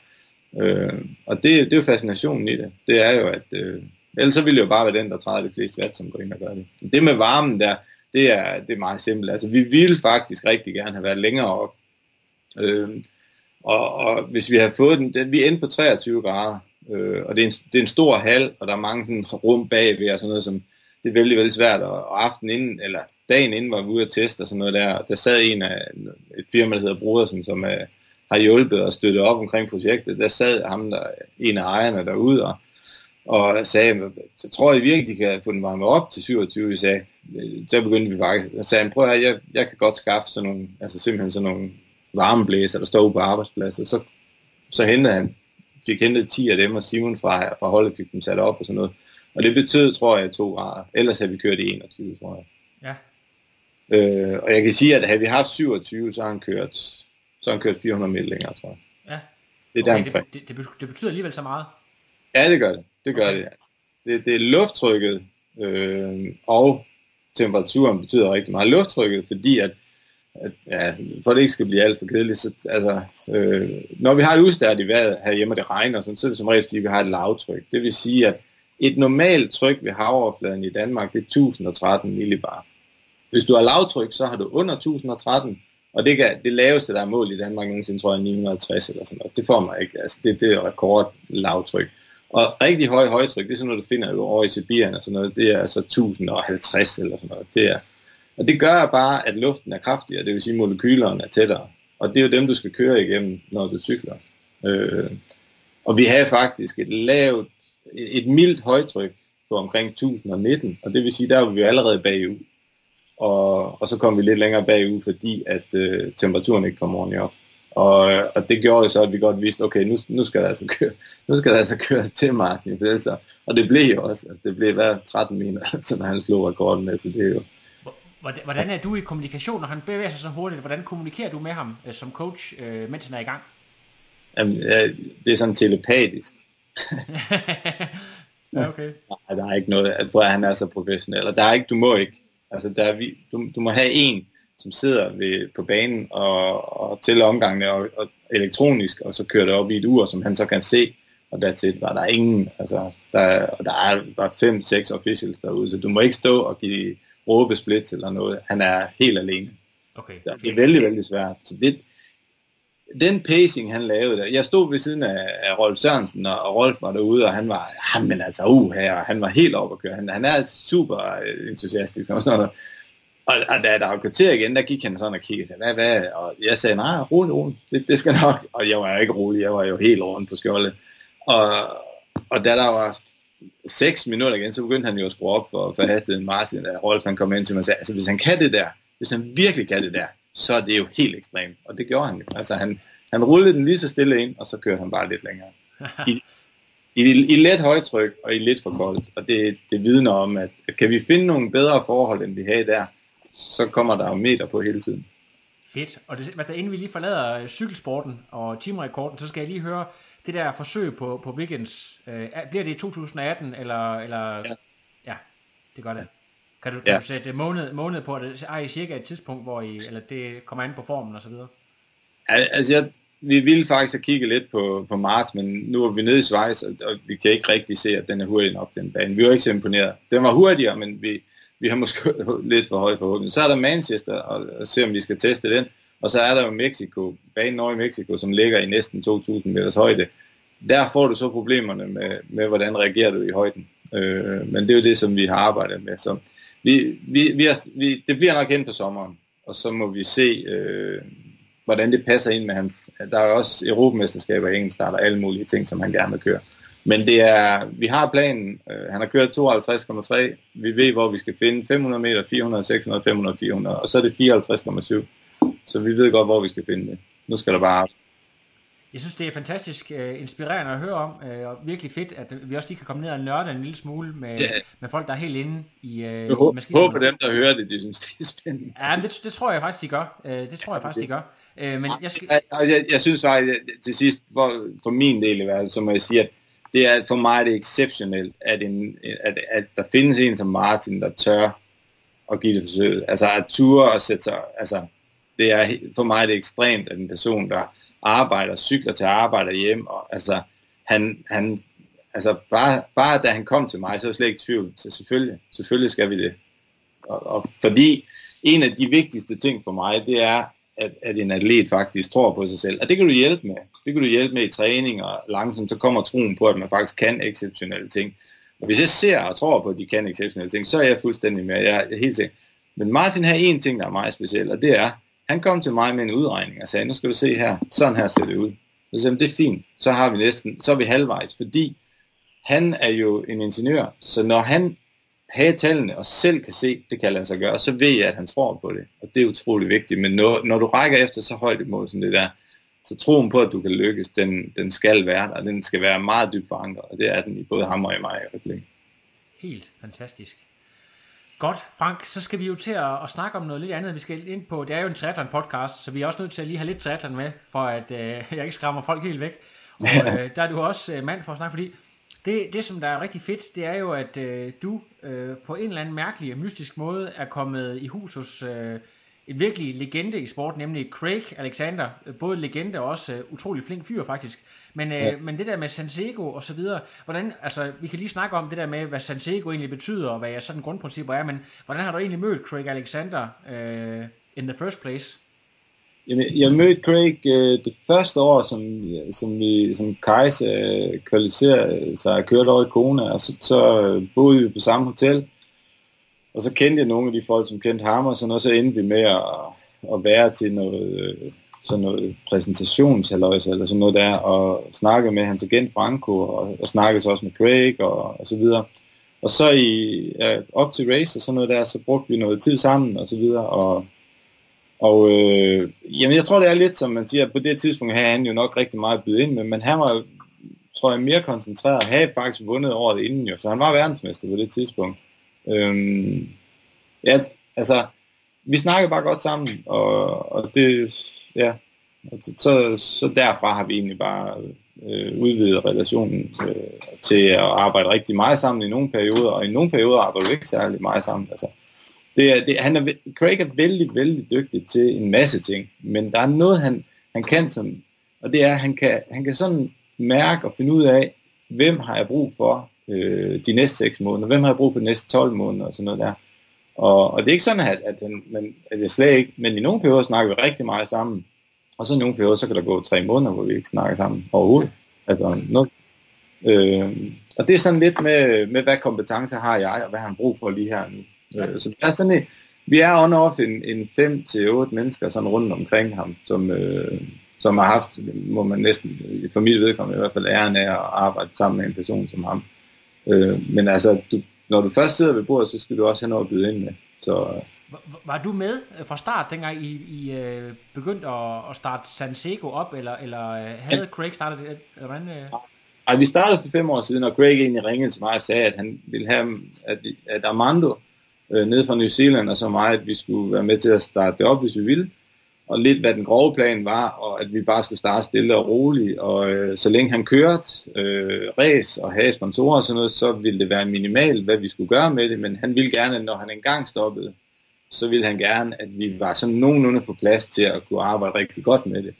Øh, og det, det er jo fascinationen i det. Det er jo, at... Øh, ellers så ville det jo bare være den, der træder det fleste watt, som går ind og gør det. Det med varmen der, det er, det er meget simpelt. Altså, vi ville faktisk rigtig gerne have været længere op. Øh, og, og hvis vi har fået den, den vi endte på 23 grader, øh, og det er, en, det er en stor hal, og der er mange sådan rum bagved og sådan noget, som det er vældig, vældig svært. Og, og aften inden, eller dagen inden var vi ude at teste og sådan noget der, og der sad en af et firma, der hedder Brodersen, som øh, har hjulpet og støttet op omkring projektet. Der sad ham, der en af ejerne derude, og, og sagde, så tror jeg virkelig, de kan få den varmet op til 27, vi sagde. Så begyndte vi faktisk, og sagde, prøv at jeg, jeg kan godt skaffe sådan nogle, altså simpelthen sådan nogle varmeblæser, der står på arbejdspladser. Så, så hentede han, fik hentet 10 af dem, og Simon fra, fra holdet fik dem sat op og sådan noget. Og det betød, tror jeg, to grader. Ellers havde vi kørt i 21, tror jeg. Ja. Øh, og jeg kan sige, at havde vi haft 27, så har han kørt, så har han kørt 400 mil længere, tror jeg. Ja. Det er okay, det, det, det, betyder alligevel så meget. Ja, det gør det. Det gør okay. det. det. Det er lufttrykket øh, og temperaturen betyder rigtig meget. Lufttrykket, fordi at at, ja, for det ikke skal blive alt for kedeligt, så, altså, øh, når vi har et i vejret, herhjemme, og det regner, så, så er det som regel, fordi vi har et lavtryk. Det vil sige, at et normalt tryk ved havoverfladen i Danmark, det er 1013 millibar. Hvis du har lavtryk, så har du under 1013, og det, kan, det laveste, der er mål i Danmark nogensinde, tror jeg, 960 eller sådan noget. Det får man ikke. Altså, det, det er rekord lavtryk. Og rigtig høj højtryk, det er sådan noget, du finder over i Sibirien og sådan noget, det er altså 1050 eller sådan noget. Det er, og det gør bare, at luften er kraftigere, det vil sige, at molekylerne er tættere. Og det er jo dem, du skal køre igennem, når du cykler. Øh, og vi havde faktisk et lavt, et mildt højtryk på omkring 1019, og det vil sige, der var vi allerede bagud. Og, og så kom vi lidt længere bagud, fordi at øh, temperaturen ikke kom ordentligt op. Og, og det gjorde så, at vi godt vidste, okay, nu, nu skal der altså køre, nu skal der altså køre til Martin. Så, og det blev jo også, det blev hver 13 minutter, så når han slog rekorden med, så det er jo, Hvordan er du i kommunikation, når han bevæger sig så hurtigt? Hvordan kommunikerer du med ham øh, som coach, øh, mens han er i gang? Jamen, det er sådan telepatisk. ja, okay. Nej, der er ikke noget, at han er så professionel, og der er ikke, du må ikke. Altså, der er, vi, du, du må have en, som sidder ved, på banen og, og tæller omgangene og, og elektronisk, og så kører det op i et ur, som han så kan se, og dertil var der ingen, altså, der, der er bare fem, seks officials derude, så du må ikke stå og give råbe splits eller noget. Han er helt alene. Okay. Det er vældig, vældig svært. Så det, den pacing, han lavede der, jeg stod ved siden af, af Rolf Sørensen, og Rolf var derude, og han var, han altså, uh, her, han var helt oppe at køre. Han, han er super entusiastisk og sådan noget. Og, og da der var kvarter igen, der gik han sådan og kiggede, hvad, hvad, og jeg sagde, nej, rolig, rolig, det, det skal nok, og jeg var ikke rolig, jeg var jo helt rundt på skjoldet. Og, og da der var 6 minutter igen, så begyndte han jo at skrue op for, for hastigheden Martin, da Rolf han kom ind til mig og sagde, altså hvis han kan det der, hvis han virkelig kan det der, så er det jo helt ekstremt. Og det gjorde han jo. Altså han, han rullede den lige så stille ind, og så kørte han bare lidt længere. I, i, i let højtryk og i lidt for koldt. Og det, det vidner om, at, at kan vi finde nogle bedre forhold, end vi havde der, så kommer der jo meter på hele tiden. Fedt. Og det, hvad der, inden vi lige forlader cykelsporten og teamrekorden, så skal jeg lige høre, det der forsøg på, på weekends, øh, bliver det i 2018, eller, eller ja. ja, det gør det. Kan du, kan ja. du sætte måned, måned på, det er I cirka et tidspunkt, hvor I, eller det kommer an på formen og så videre? Altså, jeg, vi ville faktisk have kigget lidt på, på marts, men nu er vi nede i Schweiz, og, og vi kan ikke rigtig se, at den er hurtig nok, den bane. Vi var ikke så imponeret. Den var hurtigere, men vi, vi har måske lidt for højt forhåbentlig. Så er der Manchester, og, og se om vi skal teste den. Og så er der jo Mexico, banen over i Mexico, som ligger i næsten 2.000 meters højde. Der får du så problemerne med, med hvordan reagerer du i højden. Øh, men det er jo det, som vi har arbejdet med. Så vi, vi, vi, har, vi, det bliver nok hen på sommeren, og så må vi se, øh, hvordan det passer ind med hans... Der er også europamesterskaber i engelsk, der er alle mulige ting, som han gerne vil køre. Men det er, vi har planen, øh, han har kørt 52,3, vi ved, hvor vi skal finde 500 meter, 400, 600, 500, 400, og så er det 54,7. Så vi ved godt, hvor vi skal finde det. Nu skal der bare... Jeg synes, det er fantastisk uh, inspirerende at høre om, uh, og virkelig fedt, at vi også lige kan komme ned og nørde en lille smule med, yeah. med folk, der er helt inde i, uh, jeg håber, dem, der hører det, de synes, det er spændende. Ja, det, det tror jeg faktisk, de gør. Uh, det tror jeg faktisk, de gør. Uh, men jeg, skal... jeg, jeg, jeg synes faktisk, til sidst, for, for min del i hvert fald, så må jeg sige, at det er for mig det er exceptionelt, at, en, at, at der findes en som Martin, der tør at give det forsøg. Altså at ture og sætte sig, altså det er for mig det er ekstremt, at en person, der arbejder, cykler til arbejde hjem, og altså han, han altså bare, bare da han kom til mig, så er jeg slet ikke tvivl. Så selvfølgelig, selvfølgelig skal vi det. Og, og fordi en af de vigtigste ting for mig, det er, at, at en atlet faktisk tror på sig selv. Og det kan du hjælpe med. Det kan du hjælpe med i træning, og langsomt så kommer troen på, at man faktisk kan exceptionelle ting. Og hvis jeg ser og tror på, at de kan exceptionelle ting, så er jeg fuldstændig med. Jeg er helt sikker. Men Martin har en ting, der er meget speciel, og det er, han kom til mig med en udregning og sagde, nu skal du se her, sådan her ser det ud. Så sagde det er fint, så har vi næsten, så er vi halvvejs, fordi han er jo en ingeniør, så når han har tallene og selv kan se, det kan lade sig gøre, så ved jeg, at han tror på det. Og det er utrolig vigtigt. Men når, når du rækker efter så højt et mål som det der, så troen på, at du kan lykkes, den, den skal være der, og den skal være meget dybt forankret, og det er den i både ham og i mig i Helt fantastisk. Godt, Frank, så skal vi jo til at, at snakke om noget lidt andet. Vi skal ind på, det er jo en triathlon podcast, så vi er også nødt til at lige have lidt triathlon med, for at øh, jeg ikke skræmmer folk helt væk. Og øh, der er du også øh, mand for at snakke, fordi det, det, som der er rigtig fedt, det er jo, at øh, du øh, på en eller anden mærkelig og mystisk måde er kommet i hus hos øh, en virkelig legende i sport, nemlig Craig Alexander. Både legende og også uh, utrolig flink fyr faktisk. Men, uh, ja. men det der med Sansego og så videre, hvordan, altså vi kan lige snakke om det der med, hvad Sansego egentlig betyder, og hvad jeg sådan grundprincipper er, men hvordan har du egentlig mødt Craig Alexander uh, in the first place? Jamen, jeg mødte Craig øh, det første år, som, som, vi, som Kajs øh, kvalificerede sig og kørte over i Kona, og så, så øh, boede vi på samme hotel, og så kendte jeg nogle af de folk, som kendte ham, og sådan, og så endte vi med at, at være til noget, øh, sådan noget præsentationshaløjse, eller sådan noget der, og snakke med hans agent Franco, og, og snakke så også med Craig, og, og så videre. Og så i, ja, op til race og sådan noget der, så brugte vi noget tid sammen, og så videre, og, og øh, jamen jeg tror det er lidt som man siger, på det tidspunkt havde han jo nok rigtig meget at byde ind med, men han var tror jeg mere koncentreret, havde faktisk vundet året inden jo, så han var verdensmester på det tidspunkt. Øhm, ja, altså, vi snakkede bare godt sammen, og, og det, ja, så, så derfra har vi egentlig bare øh, udvidet relationen øh, til at arbejde rigtig meget sammen i nogle perioder, og i nogle perioder arbejder vi ikke særlig meget sammen. Altså, det er, det, han er, Craig er vældig, vældig dygtig til en masse ting, men der er noget, han, han kan, som, og det er, at han kan, han kan sådan mærke og finde ud af, hvem har jeg brug for øh, de næste 6 måneder, hvem har jeg brug for de næste 12 måneder og sådan noget der. Og, og det er ikke sådan, at, at, han, men, at jeg slet ikke, men i nogle perioder snakker vi rigtig meget sammen, og så i nogle perioder, så kan der gå tre måneder, hvor vi ikke snakker sammen overhovedet. Altså, noget, øh, og det er sådan lidt med, med, hvad kompetencer har jeg, og hvad har han brug for lige her nu. Ja. Øh, så det er sådan et, vi er on off en, en 5 til otte mennesker sådan rundt omkring ham, som, øh, som har haft, må man næsten, for mit vedkommende i hvert fald, æren af at arbejde sammen med en person som ham. Øh, men altså, du, når du først sidder ved bordet, så skal du også have noget at byde ind med. Så, var du med fra start, dengang I, I øh, begyndte at, at starte Sansego op, eller, eller øh, havde. Craig startet det? Eller hvordan, øh? Ej, vi startede for fem år siden, og Craig egentlig ringede til mig og sagde, at han ville have, at, at Armando øh, nede fra New Zealand og så mig, at vi skulle være med til at starte det op, hvis vi ville. Og lidt hvad den grove plan var, og at vi bare skulle starte stille og roligt, og øh, så længe han kørte øh, race og havde sponsorer og sådan noget, så ville det være minimalt, hvad vi skulle gøre med det, men han ville gerne, når han engang stoppede, så ville han gerne, at vi var sådan nogenlunde på plads til at kunne arbejde rigtig godt med det.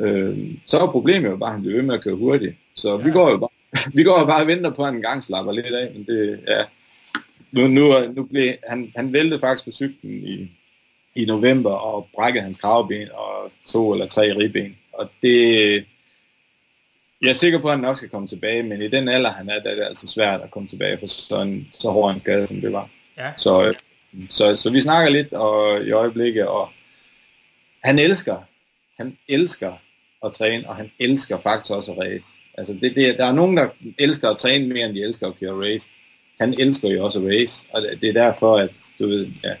Øh, så var problemet jo bare, at han blev ved med at køre hurtigt, så ja. vi går jo bare, vi går jo bare og venter på, at han engang slapper lidt af, men det, ja, nu, nu, nu blev, han, han væltede faktisk på cyklen i, i november og brækkede hans kravben og to eller tre ribben. Og det, jeg er sikker på, at han nok skal komme tilbage, men i den alder, han er, der er det altså svært at komme tilbage for sådan så hård en skade, som det var. Ja. Så, så, så vi snakker lidt og, i øjeblikket, og han elsker, han elsker at træne, og han elsker faktisk også at race. Altså det, det, der er nogen, der elsker at træne mere, end de elsker at køre race. Han elsker jo også at race, og det er derfor, at du ved, ja,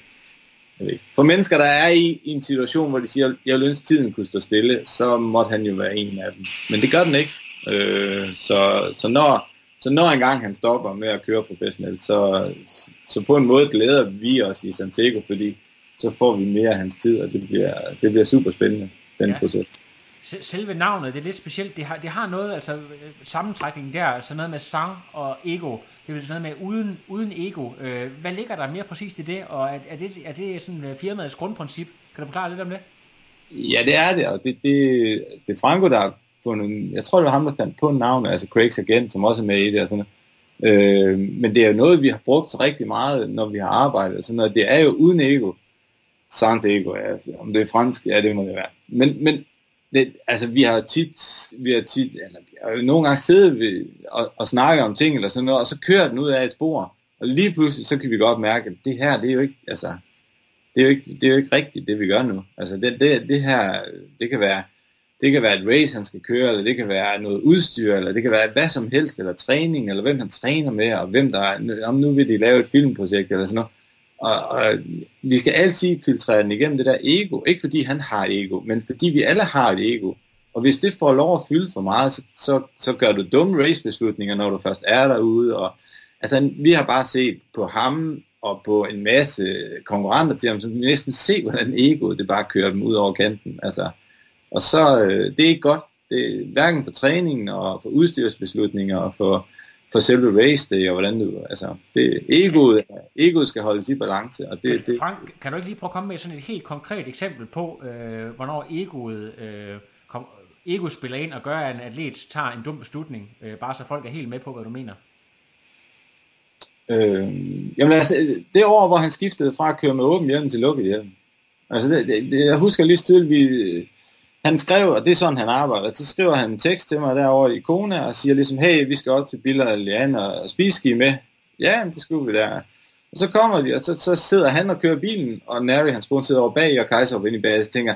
For mennesker, der er i, i en situation, hvor de siger, jeg vil ønske, tiden kunne stå stille, så måtte han jo være en af dem. Men det gør den ikke. Øh, så, så, når, så når engang han stopper med at køre professionelt, så, så på en måde glæder vi os i Santiago, fordi så får vi mere af hans tid, og det bliver, det bliver super spændende, den ja. proces selve navnet, det er lidt specielt. Det har, det har noget, altså øh, sammentrækningen der, altså noget med sang og ego. Det er noget med uden, uden ego. Øh, hvad ligger der mere præcist i det, og er, er det, er det sådan øh, firmaets grundprincip? Kan du forklare lidt om det? Ja, det er det, og det, det, det er Franco, der på en, jeg tror det var ham, der fandt på navnet, altså Craigs agent, som også er med i det og sådan noget. Øh, men det er jo noget, vi har brugt rigtig meget, når vi har arbejdet. Sådan noget. Det er jo uden ego. Sans ego, ja. om det er fransk, ja, det må det være. Men, men det, altså vi har tit, vi har tit, eller vi har jo nogle gange siddet ved, og, og snakket om ting eller sådan noget, og så kører den ud af et spor, og lige pludselig så kan vi godt mærke, at det her, det er jo ikke, altså, det er jo ikke, det er jo ikke rigtigt, det vi gør nu. Altså det, det, det her, det kan være, det kan være et race, han skal køre, eller det kan være noget udstyr, eller det kan være hvad som helst, eller træning, eller hvem han træner med, og hvem der er, om nu vil de lave et filmprojekt, eller sådan noget. Og, og vi skal altid filtrere den igennem det der ego. Ikke fordi han har et ego, men fordi vi alle har et ego. Og hvis det får lov at fylde for meget, så, så, så gør du dumme racebeslutninger, når du først er derude. Og, altså, vi har bare set på ham og på en masse konkurrenter til ham, som næsten se, hvordan egoet det bare kører dem ud over kanten. Altså, og så, øh, det er ikke godt. Det er hverken for træningen og for udstyrsbeslutninger og for for selve race day, og hvordan du, altså, det, egoet, egoet skal holdes i balance, og det, det... Frank, kan du ikke lige prøve at komme med sådan et helt konkret eksempel på, øh, hvornår egoet, øh, kom, ego spiller ind og gør, at en atlet tager en dum beslutning, øh, bare så folk er helt med på, hvad du mener? Øh, jamen altså, det år, hvor han skiftede fra at køre med åben hjelm til lukket hjelm, altså det, det, det, jeg husker lige stille, vi, han skrev, og det er sådan, han arbejder, så skriver han en tekst til mig derovre i Kona, og siger ligesom, hey, vi skal op til Billa og Lian og spise med. Ja, det skulle vi der. Og så kommer de, og så, så sidder han og kører bilen, og Nary, hans bror, sidder over bag, og Kaiser op inde i bag, og så tænker,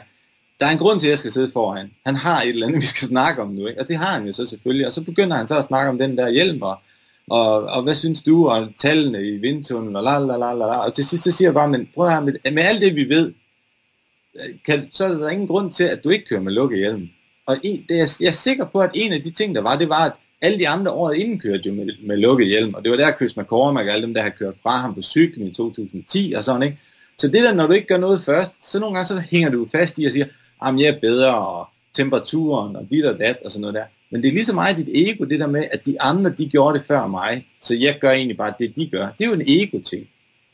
der er en grund til, at jeg skal sidde foran. Han har et eller andet, vi skal snakke om nu, ikke? og det har han jo så selvfølgelig. Og så begynder han så at snakke om den der hjelm, og, og, og hvad synes du, og tallene i vindtunnelen, og la la la la la. Og til sidst så siger jeg bare, men prøv at høre, med, med alt det vi ved, Øh, kan, så er der ingen grund til, at du ikke kører med lukket hjelm. Og en, det er, jeg er sikker på, at en af de ting, der var, det var, at alle de andre år inden kørte jo med, med lukket hjelm, og det var der Chris McCormack og alle dem, der har kørt fra ham på cyklen i 2010 og sådan, ikke? Så det der, når du ikke gør noget først, så nogle gange så hænger du fast i og siger, at jeg er bedre, og temperaturen, og dit og dat, og sådan noget der. Men det er lige så meget dit ego, det der med, at de andre, de gjorde det før mig, så jeg gør egentlig bare det, de gør. Det er jo en ego-ting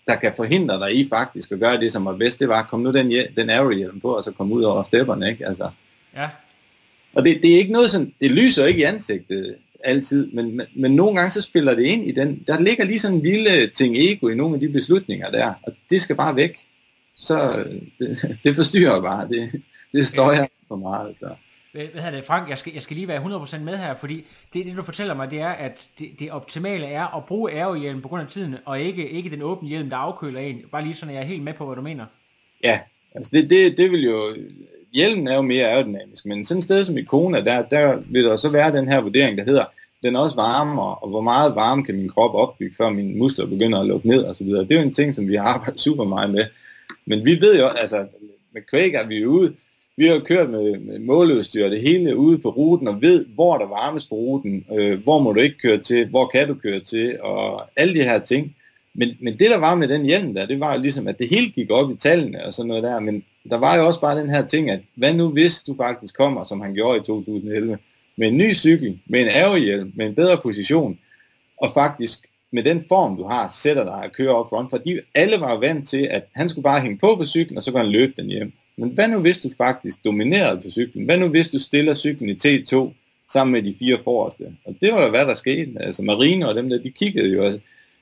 der kan forhindre dig i faktisk at gøre det, som var bedst, det var, kom nu den, den arrow på, og så kom ud over stepperne, ikke? Altså. Ja. Og det, det er ikke noget sådan, det lyser ikke i ansigtet altid, men, men, men nogle gange så spiller det ind i den, der ligger lige sådan en lille ting ego i nogle af de beslutninger der, og det skal bare væk. Så det, det forstyrrer bare, det, det støjer for meget. Så hvad hedder det, Frank, jeg skal, jeg skal lige være 100% med her, fordi det, det du fortæller mig, det er, at det, det optimale er at bruge aerohjelm på grund af tiden, og ikke, ikke den åbne hjelm, der afkøler en. Bare lige sådan, at jeg er helt med på, hvad du mener. Ja, altså det, det, det vil jo, hjelmen er jo mere aerodynamisk, men sådan et sted som i Kona, der, der vil der så være den her vurdering, der hedder, den er også varme, og hvor meget varme kan min krop opbygge, før mine muskler begynder at lukke ned og så videre. Det er jo en ting, som vi har arbejdet super meget med. Men vi ved jo, altså med Quake er vi ude, vi har kørt med, med måleudstyr det hele ude på ruten og ved, hvor der varmes på ruten, øh, hvor må du ikke køre til, hvor kan du køre til, og alle de her ting. Men, men det der var med den hjelm der, det var jo ligesom, at det hele gik op i tallene og sådan noget der, men der var jo også bare den her ting, at hvad nu hvis du faktisk kommer, som han gjorde i 2011, med en ny cykel, med en ærgehjelm, med en bedre position, og faktisk med den form, du har, sætter dig at køre op front, fordi alle var vant til, at han skulle bare hænge på på cyklen, og så kunne han løbe den hjem. Men hvad nu hvis du faktisk dominerede på cyklen? Hvad nu hvis du stiller cyklen i T2 sammen med de fire forreste? Og det var jo hvad der skete. Altså Marine og dem der, de kiggede jo også.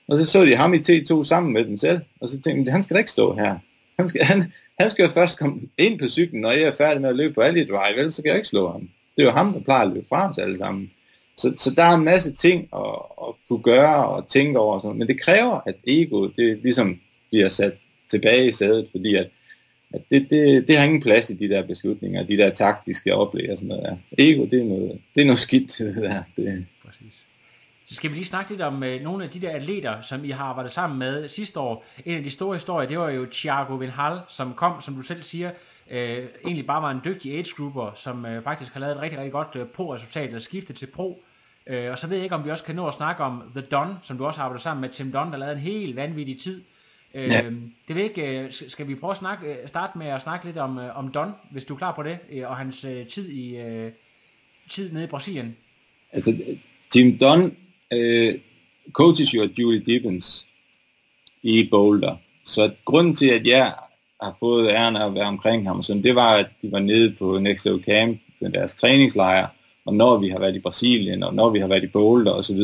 Og så så de ham i T2 sammen med dem selv. Og så tænkte de, han skal da ikke stå her. Han skal, han, han skal jo først komme ind på cyklen, når jeg er færdig med at løbe på alle drive, ellers så kan jeg ikke slå ham. Det er jo ham, der plejer at løbe fra os alle sammen. Så, så der er en masse ting at, at kunne gøre og tænke over, og sådan. men det kræver, at egoet det ligesom bliver sat tilbage i sædet, fordi at at det, det, det har ingen plads i de der beslutninger, de der taktiske oplæg og sådan noget der. Ego, det er noget, det er noget skidt det der. Det. Præcis. så skal vi lige snakke lidt om øh, nogle af de der atleter, som I har arbejdet sammen med sidste år. En af de store historier, det var jo Thiago Vinhal, som kom, som du selv siger, øh, egentlig bare var en dygtig age grouper, som øh, faktisk har lavet et rigtig, rigtig godt øh, pro-resultat, eller skiftet til pro. Øh, og så ved jeg ikke, om vi også kan nå at snakke om The Don, som du også har arbejdet sammen med Tim Don, der lavede en helt vanvittig tid. Øh, ja. Det ved ikke, øh, skal vi prøve at snakke, øh, starte med at snakke lidt om, om Don, hvis du er klar på det, og hans tid i tid nede i Brasilien? Altså, Tim Don øh, coaches jo Julie Dibbens i Boulder. Så grunden til, at jeg har fået æren at være omkring ham, sådan, det var, at de var nede på Next Level Camp, med deres træningslejr, og når vi har været i Brasilien, og når vi har været i Boulder osv.,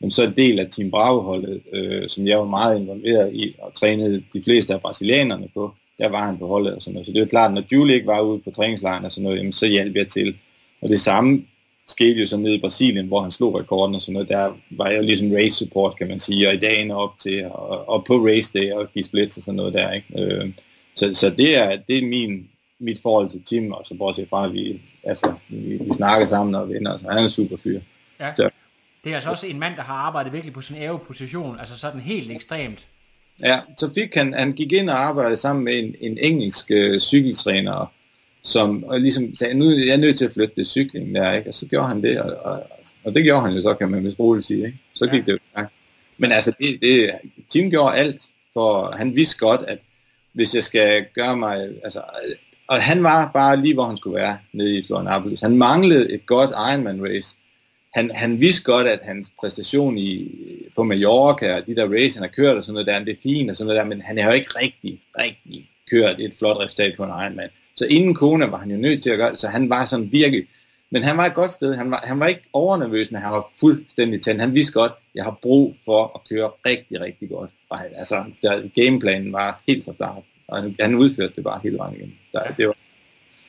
jamen, så en del af Team Bravo-holdet, øh, som jeg var meget involveret i, og trænede de fleste af brasilianerne på, der var han på holdet og sådan noget. Så det er klart, når Julie ikke var ude på træningslejren og sådan noget, jamen, så hjalp jeg til. Og det samme skete jo så nede i Brasilien, hvor han slog rekorden og sådan noget. Der var jeg jo ligesom race support, kan man sige, og i dagen op til, og, og på race day, og give splits og sådan noget der, ikke? Øh, så, så det er, det er min, mit forhold til Tim, og så bortset fra, at vi, altså, vi, vi snakker sammen og venner, så han er en super fyr. Ja. Så. Det er altså også en mand, der har arbejdet virkelig på sin æve position, altså sådan helt ekstremt. Ja, så fik han, han gik ind og arbejdede sammen med en, en engelsk øh, cykeltræner, som og ligesom sagde, nu er jeg nødt til at flytte det cykling der, ikke? og så gjorde han det, og, og, og det gjorde han jo så, kan man vist roligt sige, ikke? så gik ja. det jo Men altså, det, det, Tim gjorde alt, for han vidste godt, at hvis jeg skal gøre mig, altså, og han var bare lige, hvor han skulle være, nede i Florianópolis. Han manglede et godt Ironman race. Han, han vidste godt, at hans præstation i, på Mallorca, og de der race, han har kørt og sådan noget der, det er fint og sådan noget der, men han har jo ikke rigtig, rigtig kørt et flot resultat på en Ironman. Så inden Kona var han jo nødt til at gøre det, så han var sådan virkelig, men han var et godt sted. Han var, han var ikke overnervøs, men han var fuldstændig tændt. Han vidste godt, at jeg har brug for at køre rigtig, rigtig godt. Og han, altså, der, gameplanen var helt fra start, og han, han udførte det bare hele vejen igen. Så, det var,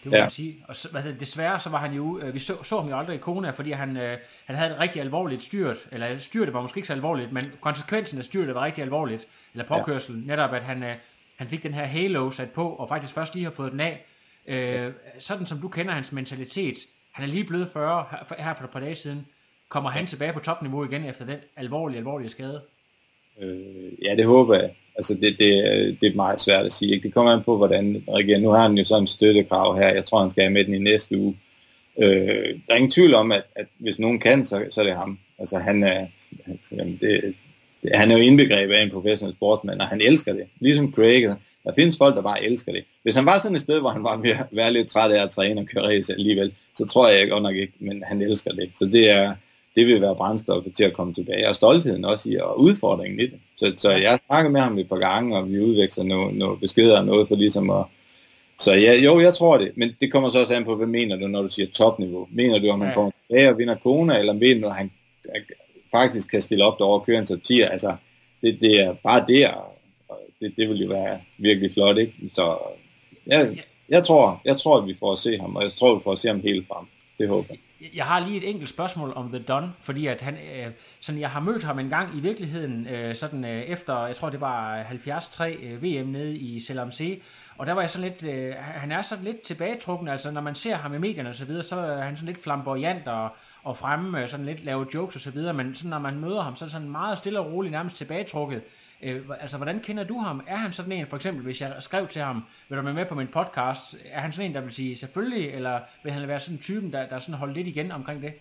det må ja. man sige. Og så, hvad, desværre så var han jo, øh, vi så, så ham jo aldrig i Kona, fordi han, øh, han havde et rigtig alvorligt styrt, eller styrtet var måske ikke så alvorligt, men konsekvensen af styrtet var rigtig alvorligt, eller påkørselen, ja. netop at han, øh, han fik den her halo sat på, og faktisk først lige har fået den af, Øh, sådan som du kender hans mentalitet, han er lige blevet 40 her for et par dage siden. Kommer han tilbage på topniveau igen efter den alvorlige, alvorlige skade? Øh, ja, det håber jeg. Altså, det, det, det er meget svært at sige. Ikke? Det kommer an på, hvordan igen, nu har han jo sådan en støttekrav her. Jeg tror, han skal have med den i næste uge. Øh, der er ingen tvivl om, at, at hvis nogen kan, så, så er det ham. Altså, han er, altså, jamen, det, det, han er jo indbegrebet af en professionel sportsmand, og han elsker det. Ligesom Craig, der findes folk, der bare elsker det. Hvis han var sådan et sted, hvor han var ved at være lidt træt af at træne og køre race alligevel, så tror jeg godt nok ikke, men han elsker det. Så det er, det vil være brændstoffet til at komme tilbage, og stoltheden også i, og udfordringen i det. Så, så jeg snakker med ham et par gange, og vi udveksler nogle, nogle beskeder og noget for ligesom at... Så ja, jo, jeg tror det, men det kommer så også an på, hvad mener du, når du siger topniveau? Mener du, om han kommer tilbage og vinder kona, eller mener du, at han faktisk kan stille op derovre og køre en top 10? Altså, det, det er bare det, det, det vil jo være virkelig flot, ikke? Så jeg, jeg, tror, jeg tror, at vi får at se ham, og jeg tror, vi får at se ham helt frem. Det håber jeg. Jeg har lige et enkelt spørgsmål om The Don, fordi at han, øh, sådan, jeg har mødt ham en gang i virkeligheden, øh, sådan øh, efter, jeg tror det var 73 øh, VM nede i C, og der var jeg sådan lidt, øh, han er sådan lidt tilbagetrukken, altså når man ser ham i medierne og så videre, så er han sådan lidt flamboyant og, og fremme, øh, sådan lidt lave jokes og så videre, men sådan når man møder ham, så er han sådan meget stille og roligt, nærmest tilbagetrukket. Øh, altså, hvordan kender du ham? Er han sådan en, for eksempel, hvis jeg skrev til ham, vil du være med på min podcast, er han sådan en, der vil sige selvfølgelig, eller vil han være sådan en typen, der, der sådan holder lidt igen omkring det?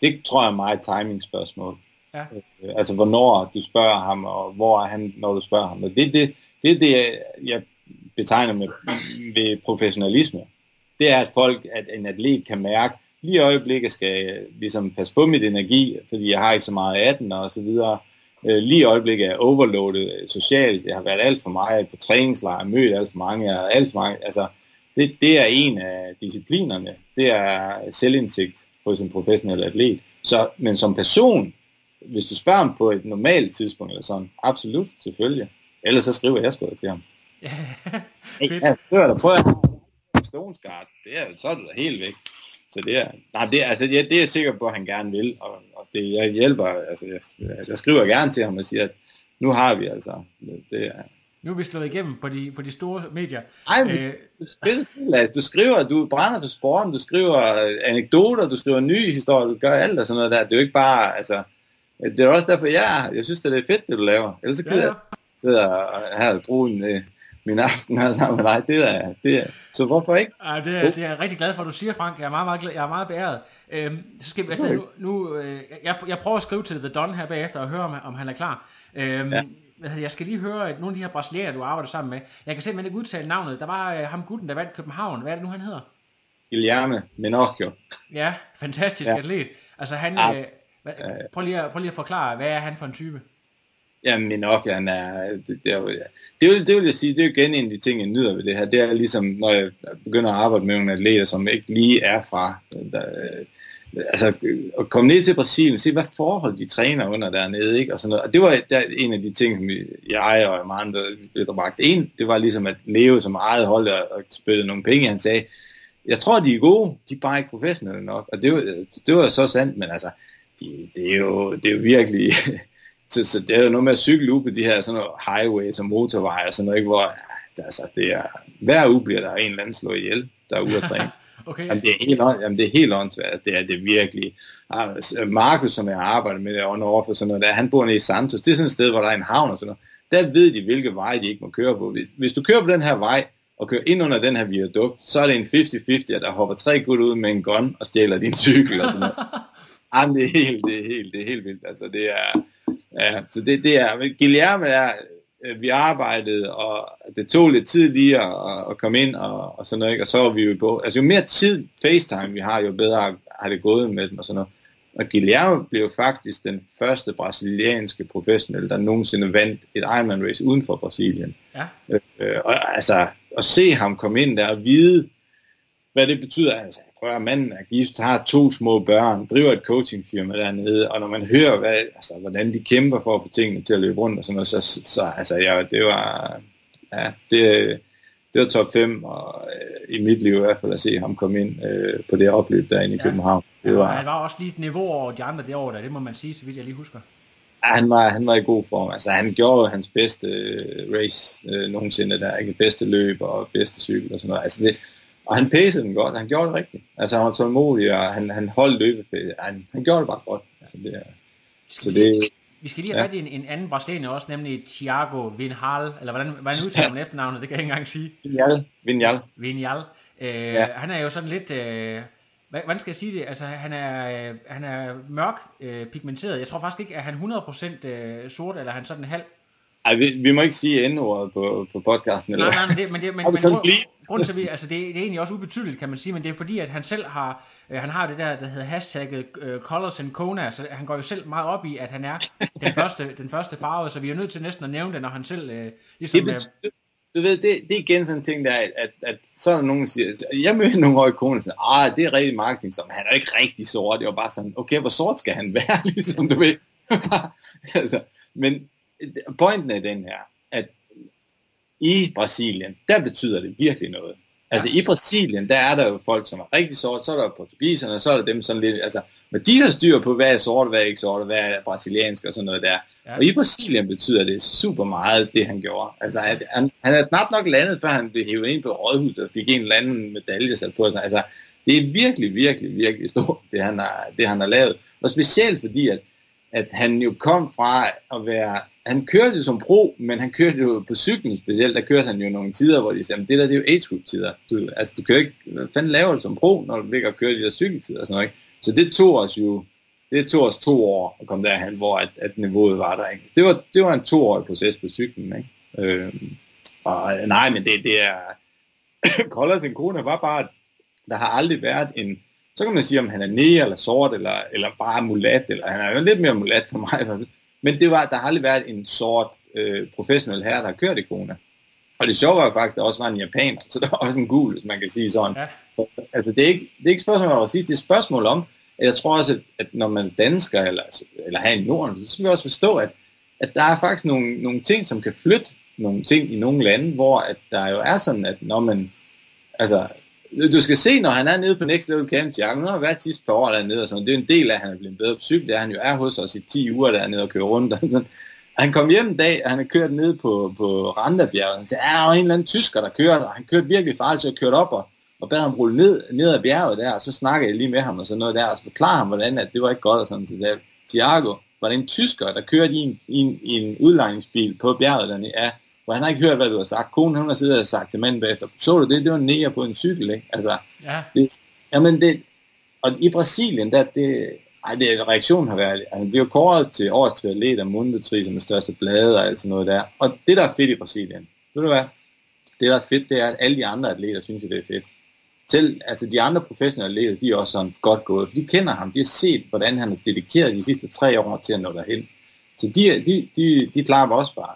Det tror jeg er meget timing spørgsmål. Ja. Øh, altså, hvornår du spørger ham, og hvor er han, når du spørger ham. Det er det, det, det jeg betegner med ved professionalisme. Det er, at folk, at en atlet kan mærke, lige i øjeblikket skal jeg ligesom passe på mit energi, fordi jeg har ikke så meget af den, og så videre. Øh, lige i øjeblikket er overloadet øh, socialt. Det har været alt for meget på træningslejr, mødt alt for mange, og alt for mange. Altså, det, det er en af disciplinerne. Det er selvindsigt hos en professionel atlet. Så, men som person, hvis du spørger ham på et normalt tidspunkt eller sådan, absolut, selvfølgelig. Ellers så skriver jeg sgu til ham. Ja, fedt. Jeg prøver at Stones Guard, det er, så er du da helt væk. Så det er, nej, det, altså, ja, det er jeg sikker på, at han gerne vil, og det, jeg hjælper, altså, jeg, jeg skriver gerne til ham og siger, at nu har vi altså, det er, nu er vi slået igennem på de, på de store medier. Ej, men, øh, du, du skriver, du brænder til sporten, du skriver anekdoter, du skriver nye historier, du gør alt og sådan noget der. Det er jo ikke bare, altså, det er også derfor, jeg, jeg synes, det er fedt, det du laver. Ellers så ja, ja. jeg sidde her og bruge en, øh, min aften her sammen med dig. Det er, det er, så hvorfor ikke? Ja, det, er, det er jeg rigtig glad for, at du siger, Frank. Jeg er meget, meget, glad, jeg er meget beæret. Øhm, så skal vi, altså, nu, nu øh, jeg, jeg prøver at skrive til The Don her bagefter og høre, om, om han er klar. Øhm, ja. Jeg skal lige høre at nogle af de her brasilianere, du arbejder sammen med. Jeg kan simpelthen ikke udtale navnet. Der var øh, ham gutten, der vandt København. Hvad er det nu, han hedder? Guilherme Minocchio. Ja, fantastisk ja. atlet. Altså han, ja. øh, prøv, lige at, prøv lige at forklare, hvad er han for en type? Jamen nok, han er, det, det, er, det, vil, det vil jeg sige, det er jo igen en af de ting, jeg nyder ved det her. Det er ligesom, når jeg begynder at arbejde med nogle atleter, som ikke lige er fra, der, øh, altså at komme ned til Brasilien, se hvad forhold de træner under dernede, ikke? Og, sådan noget. og det var der, en af de ting, som jeg og mange andre blev bragt ind, det var ligesom at Leo, som eget hold og, og spille nogle penge, han sagde, jeg tror, de er gode, de er bare ikke professionelle nok, og det var, det var så sandt, men altså, de, det, er jo, det er jo virkelig, så, så det er jo noget med at cykle ud på de her sådan noget highways og motorveje og sådan noget, ikke, hvor altså, det er, hver uge bliver der en eller anden slået ihjel, der er ude at træne. okay. jamen, det er helt, jamen, det er helt åndssvagt. Det er det virkelig. Altså, Markus, som jeg har arbejdet med der under og sådan noget, der, han bor nede i Santos. Det er sådan et sted, hvor der er en havn og sådan noget. Der ved de, hvilke veje de ikke må køre på. Hvis du kører på den her vej, og kører ind under den her viadukt, så er det en 50-50, at der hopper tre gutter ud med en gun og stjæler din cykel og sådan noget. Jamen, det er helt, det er helt, det er helt vildt. Altså, det er, ja, så det, det er, Guillermo er, øh, vi arbejdede, og det tog lidt tid lige at, at komme ind, og, og sådan noget, ikke? og så var vi jo på, altså jo mere tid FaceTime vi har, jo bedre har det gået med dem og sådan noget. Og Guillermo blev faktisk den første brasilianske professionelle, der nogensinde vandt et Ironman race uden for Brasilien. Ja. Øh, og altså, at se ham komme ind der og vide, hvad det betyder, altså, at manden er gift, har to små børn, driver et coachingfirma dernede, og når man hører, hvad, altså, hvordan de kæmper for at få tingene til at løbe rundt og sådan noget, så, så altså, ja, det var, ja, det, det var top 5 og, øh, i mit liv i hvert fald at se ham komme ind øh, på det opløb derinde i ja. København. Det var, ja, han var også lige et niveau over de andre det år der, det må man sige, så vidt jeg lige husker. Ja, han var, han var i god form. Altså, han gjorde hans bedste øh, race øh, nogensinde der, ikke? Bedste løb og bedste cykel og sådan noget. Altså, det, og han pacede den godt, han gjorde det rigtigt. Altså han var tålmodig, og han, han holdt løbet. Han, han gjorde det bare godt. Altså, det, så det, vi skal lige have ja. en, en anden brasilianer også, nemlig Thiago Vinhal, eller hvordan, hvordan udtaler man efternavnet, det kan jeg ikke engang sige. Vinhal. Vinhal. Vinhal. Øh, ja. Han er jo sådan lidt, øh, hvordan skal jeg sige det, altså han er, øh, han er mørk øh, pigmenteret, jeg tror faktisk ikke, at han 100% øh, sort, eller han sådan halv ej, vi, vi må ikke sige endordet på, på podcasten. Eller? Nej, nej, men, det, men, det, men, men grund, grunden til, vi, altså det, det er egentlig også ubetydeligt, kan man sige, men det er fordi, at han selv har, øh, han har det der, der hedder hashtagget øh, Colors and Kona, så han går jo selv meget op i, at han er den første, den første farve, så vi er nødt til næsten at nævne det, når han selv øh, ligesom... Det betyder, du ved, det, det er igen sådan en ting, der er, at, at så er nogen, siger, jeg mødte nogle høje koner, og siger, ah, det er rigtig marketing, så han er ikke rigtig sort, det var bare sådan, okay, hvor sort skal han være, ligesom du ved. altså, men pointen er den her, at i Brasilien, der betyder det virkelig noget. Altså i Brasilien, der er der jo folk, som er rigtig sorte, så er der portugiserne, og så er der dem sådan lidt, altså, men de har styr på, hvad er sort, hvad er ikke sort, hvad er brasiliansk og sådan noget der. Ja. Og i Brasilien betyder det super meget, det han gjorde. Altså, at han, han er knap nok landet, før han blev hævet ind på rådhuset og fik en eller anden medalje sat på sig. Altså, det er virkelig, virkelig, virkelig stort, det han har, det han har lavet. Og specielt fordi, at, at han jo kom fra at være han kørte jo som pro, men han kørte jo på cyklen specielt, der kørte han jo nogle tider, hvor de sagde, det der det er jo age group tider. Du, altså du kører ikke, hvad fanden laver du som pro, når du ligger og kører de der cykeltider og sådan noget, ikke? Så det tog os jo, det tog os to år at komme derhen, hvor at, at niveauet var der, ikke? Det var, det var en toårig proces på cyklen, ikke? Øh, og nej, men det, det er, Kollers en kone var bare, der har aldrig været en, så kan man sige, om han er næ eller sort, eller, eller bare mulat, eller han er jo lidt mere mulat for mig, men det var, der har aldrig været en sort øh, professionel herre, der har kørt i Kona. Og det sjove var jo faktisk, at der også var en japaner, så der var også en gul, hvis man kan sige sådan. Ja. Altså det er ikke, det er ikke spørgsmål om racisme, det er et spørgsmål om, at jeg tror også, at når man dansker, eller, eller her i Norden, så skal vi også forstå, at, at der er faktisk nogle, nogle ting, som kan flytte nogle ting i nogle lande, hvor at der jo er sådan, at når man, altså du skal se, når han er nede på Next Level Camp, Jack, nu har været sidste par år dernede, og sådan. det er en del af, at han er blevet bedre på cykel, det er, han jo er hos os i 10 uger dernede og kører rundt. Og sådan. Han kom hjem en dag, og han har kørt ned på, på Randabjerget, og han sagde, der er en eller anden tysker, der kørte, og han kørte virkelig farligt, så jeg kørte op og, og bad ham rulle ned, ned ad bjerget der, og så snakkede jeg lige med ham og sådan noget der, og så forklarede ham, hvordan at det var ikke godt, og sådan til det. Thiago, var det en tysker, der kørte i en, i en, i en udlejningsbil på bjerget dernede, ja, hvor han har ikke hørt, hvad du har sagt. Konen, hun har siddet og sagt til manden bagefter, så du det, det var en næger på en cykel, ikke? Altså, Ja. det, jamen det, og i Brasilien, der, det, ej, det, reaktionen har været, altså, det er jo kåret til årets triatlet af Mundetri, som er største blade og alt sådan noget der. Og det, der er fedt i Brasilien, ved du hvad? Det, der er fedt, det er, at alle de andre atleter synes, at det er fedt. Selv, altså de andre professionelle atleter, de er også sådan godt gået, for de kender ham, de har set, hvordan han har dedikeret de sidste tre år til at nå derhen. Så de, de, de, de klapper også bare.